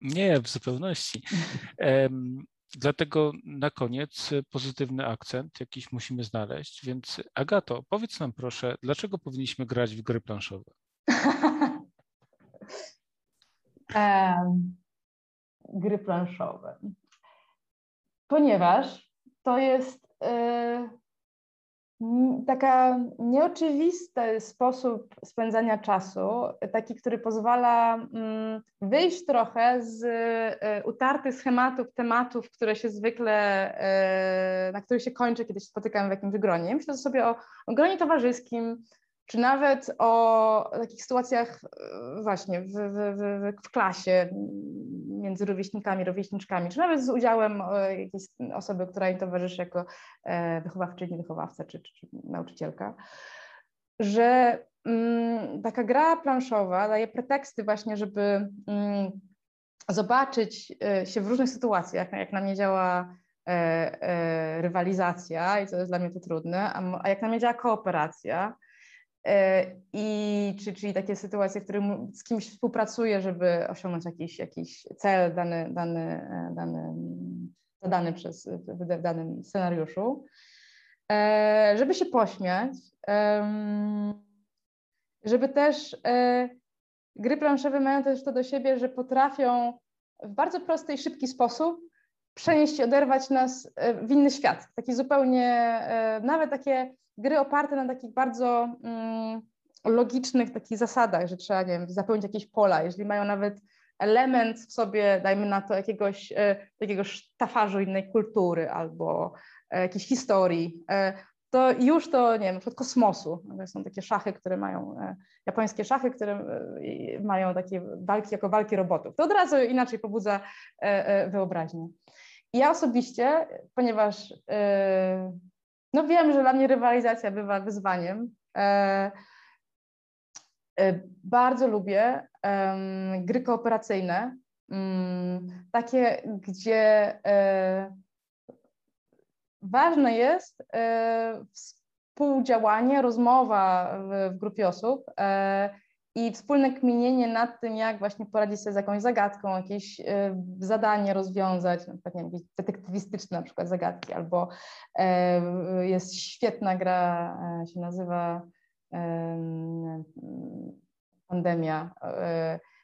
Nie, w zupełności. Um, dlatego na koniec pozytywny akcent jakiś musimy znaleźć. Więc Agato, powiedz nam proszę, dlaczego powinniśmy grać w gry planszowe? um, gry planszowe. Ponieważ to jest y, taka nieoczywisty sposób spędzania czasu, taki, który pozwala mm, wyjść trochę z y, utartych schematów, tematów, które się zwykle, y, na których się kończy, kiedy się spotykamy w jakimś gronie. Myślę sobie o, o gronie towarzyskim, czy nawet o takich sytuacjach e, właśnie w, w, w, w, klasie między rówieśnikami, rówieśniczkami, czy nawet z udziałem e, jakiejś osoby, która im towarzyszy jako e, wychowawczyni, wychowawca czy, czy, czy nauczycielka, że mm, taka gra planszowa daje preteksty właśnie, żeby mm, zobaczyć się w różnych sytuacjach, jak na mnie działa e, e, rywalizacja i to jest dla mnie to trudne, a, a jak na mnie działa kooperacja, I czy, czyli takie sytuacje, w których z kimś współpracuję, żeby osiągnąć jakiś, jakiś cel dany, dany, e, dany, zadany przez, w danym scenariuszu, e, żeby się pośmiać, żeby też gry planszowe mają też to do siebie, że potrafią w bardzo prosty i szybki sposób przenieść i oderwać nas w inny świat. Taki zupełnie, nawet takie gry oparte na takich bardzo mm, logicznych takich zasadach, że trzeba, nie wiem, zapełnić jakieś pola, jeżeli mają nawet element w sobie, dajmy na to jakiegoś e, takiego sztafarzu innej kultury albo e, jakiejś historii, e, to już to, nie wiem, przykład kosmosu. Są takie szachy, które mają, e, japońskie szachy, które e, mają takie walki jako walki robotów. To od razu inaczej pobudza e, wyobraźnię. Ja osobiście, ponieważ no wiem, że dla mnie rywalizacja bywa wyzwaniem. E, bardzo lubię gry kooperacyjne, mm, takie, gdzie e, ważne jest współdziałanie, rozmowa w, w grupie osób i wspólne kminienie nad tym, jak właśnie poradzić sobie z jakąś zagadką, jakieś y, zadanie rozwiązać, na przykład nie wiem, detektywistyczne na przykład zagadki, albo y, jest świetna gra, y, się nazywa Pandemia,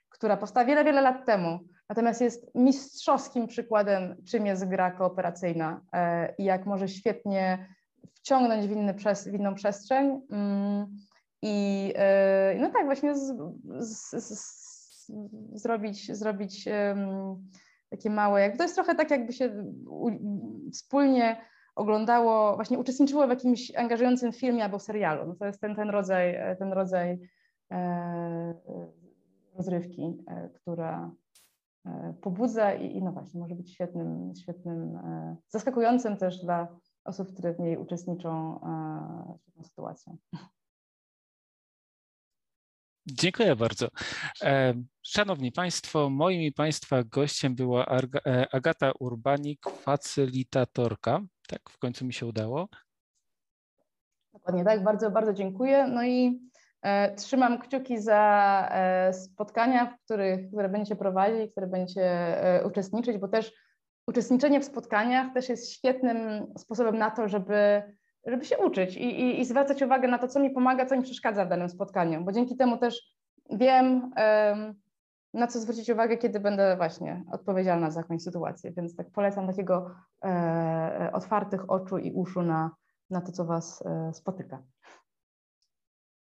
która powstała wiele, wiele lat temu, natomiast jest mistrzowskim przykładem, czym jest gra kooperacyjna i jak może świetnie wciągnąć w, inny, w inną przestrzeń. Mm, i e, no tak, właśnie z, z, z, zrobić, zrobić takie małe, jak to jest trochę tak, jakby się u, wspólnie oglądało, właśnie uczestniczyło w jakimś angażującym filmie albo serialu. No to jest ten, ten rodzaj, ten rodzaj e, rozrywki, e, która e, pobudza i, i, no właśnie może być świetnym, świetnym e, zaskakującym też dla osób, które w niej uczestniczą, e, świetną sytuacją. Dziękuję bardzo. E, szanowni Państwo, moim i Państwa gościem była e, Agata Urbanik, facylitatorka. Tak, w końcu mi się udało. Dokładnie tak, bardzo, bardzo dziękuję. No i e, trzymam kciuki za e, spotkania, w których, które będziecie prowadzić, które będziecie e, uczestniczyć, bo też uczestniczenie w spotkaniach też jest świetnym sposobem na to, żeby żeby się uczyć i, i, i, zwracać uwagę na to, co mi pomaga, co mi przeszkadza w danym spotkaniu, bo dzięki temu też wiem, na co zwrócić uwagę, kiedy będę właśnie odpowiedzialna za jakąś sytuację. Więc tak polecam takiego e, otwartych oczu i uszu na, na to, co Was e, spotyka.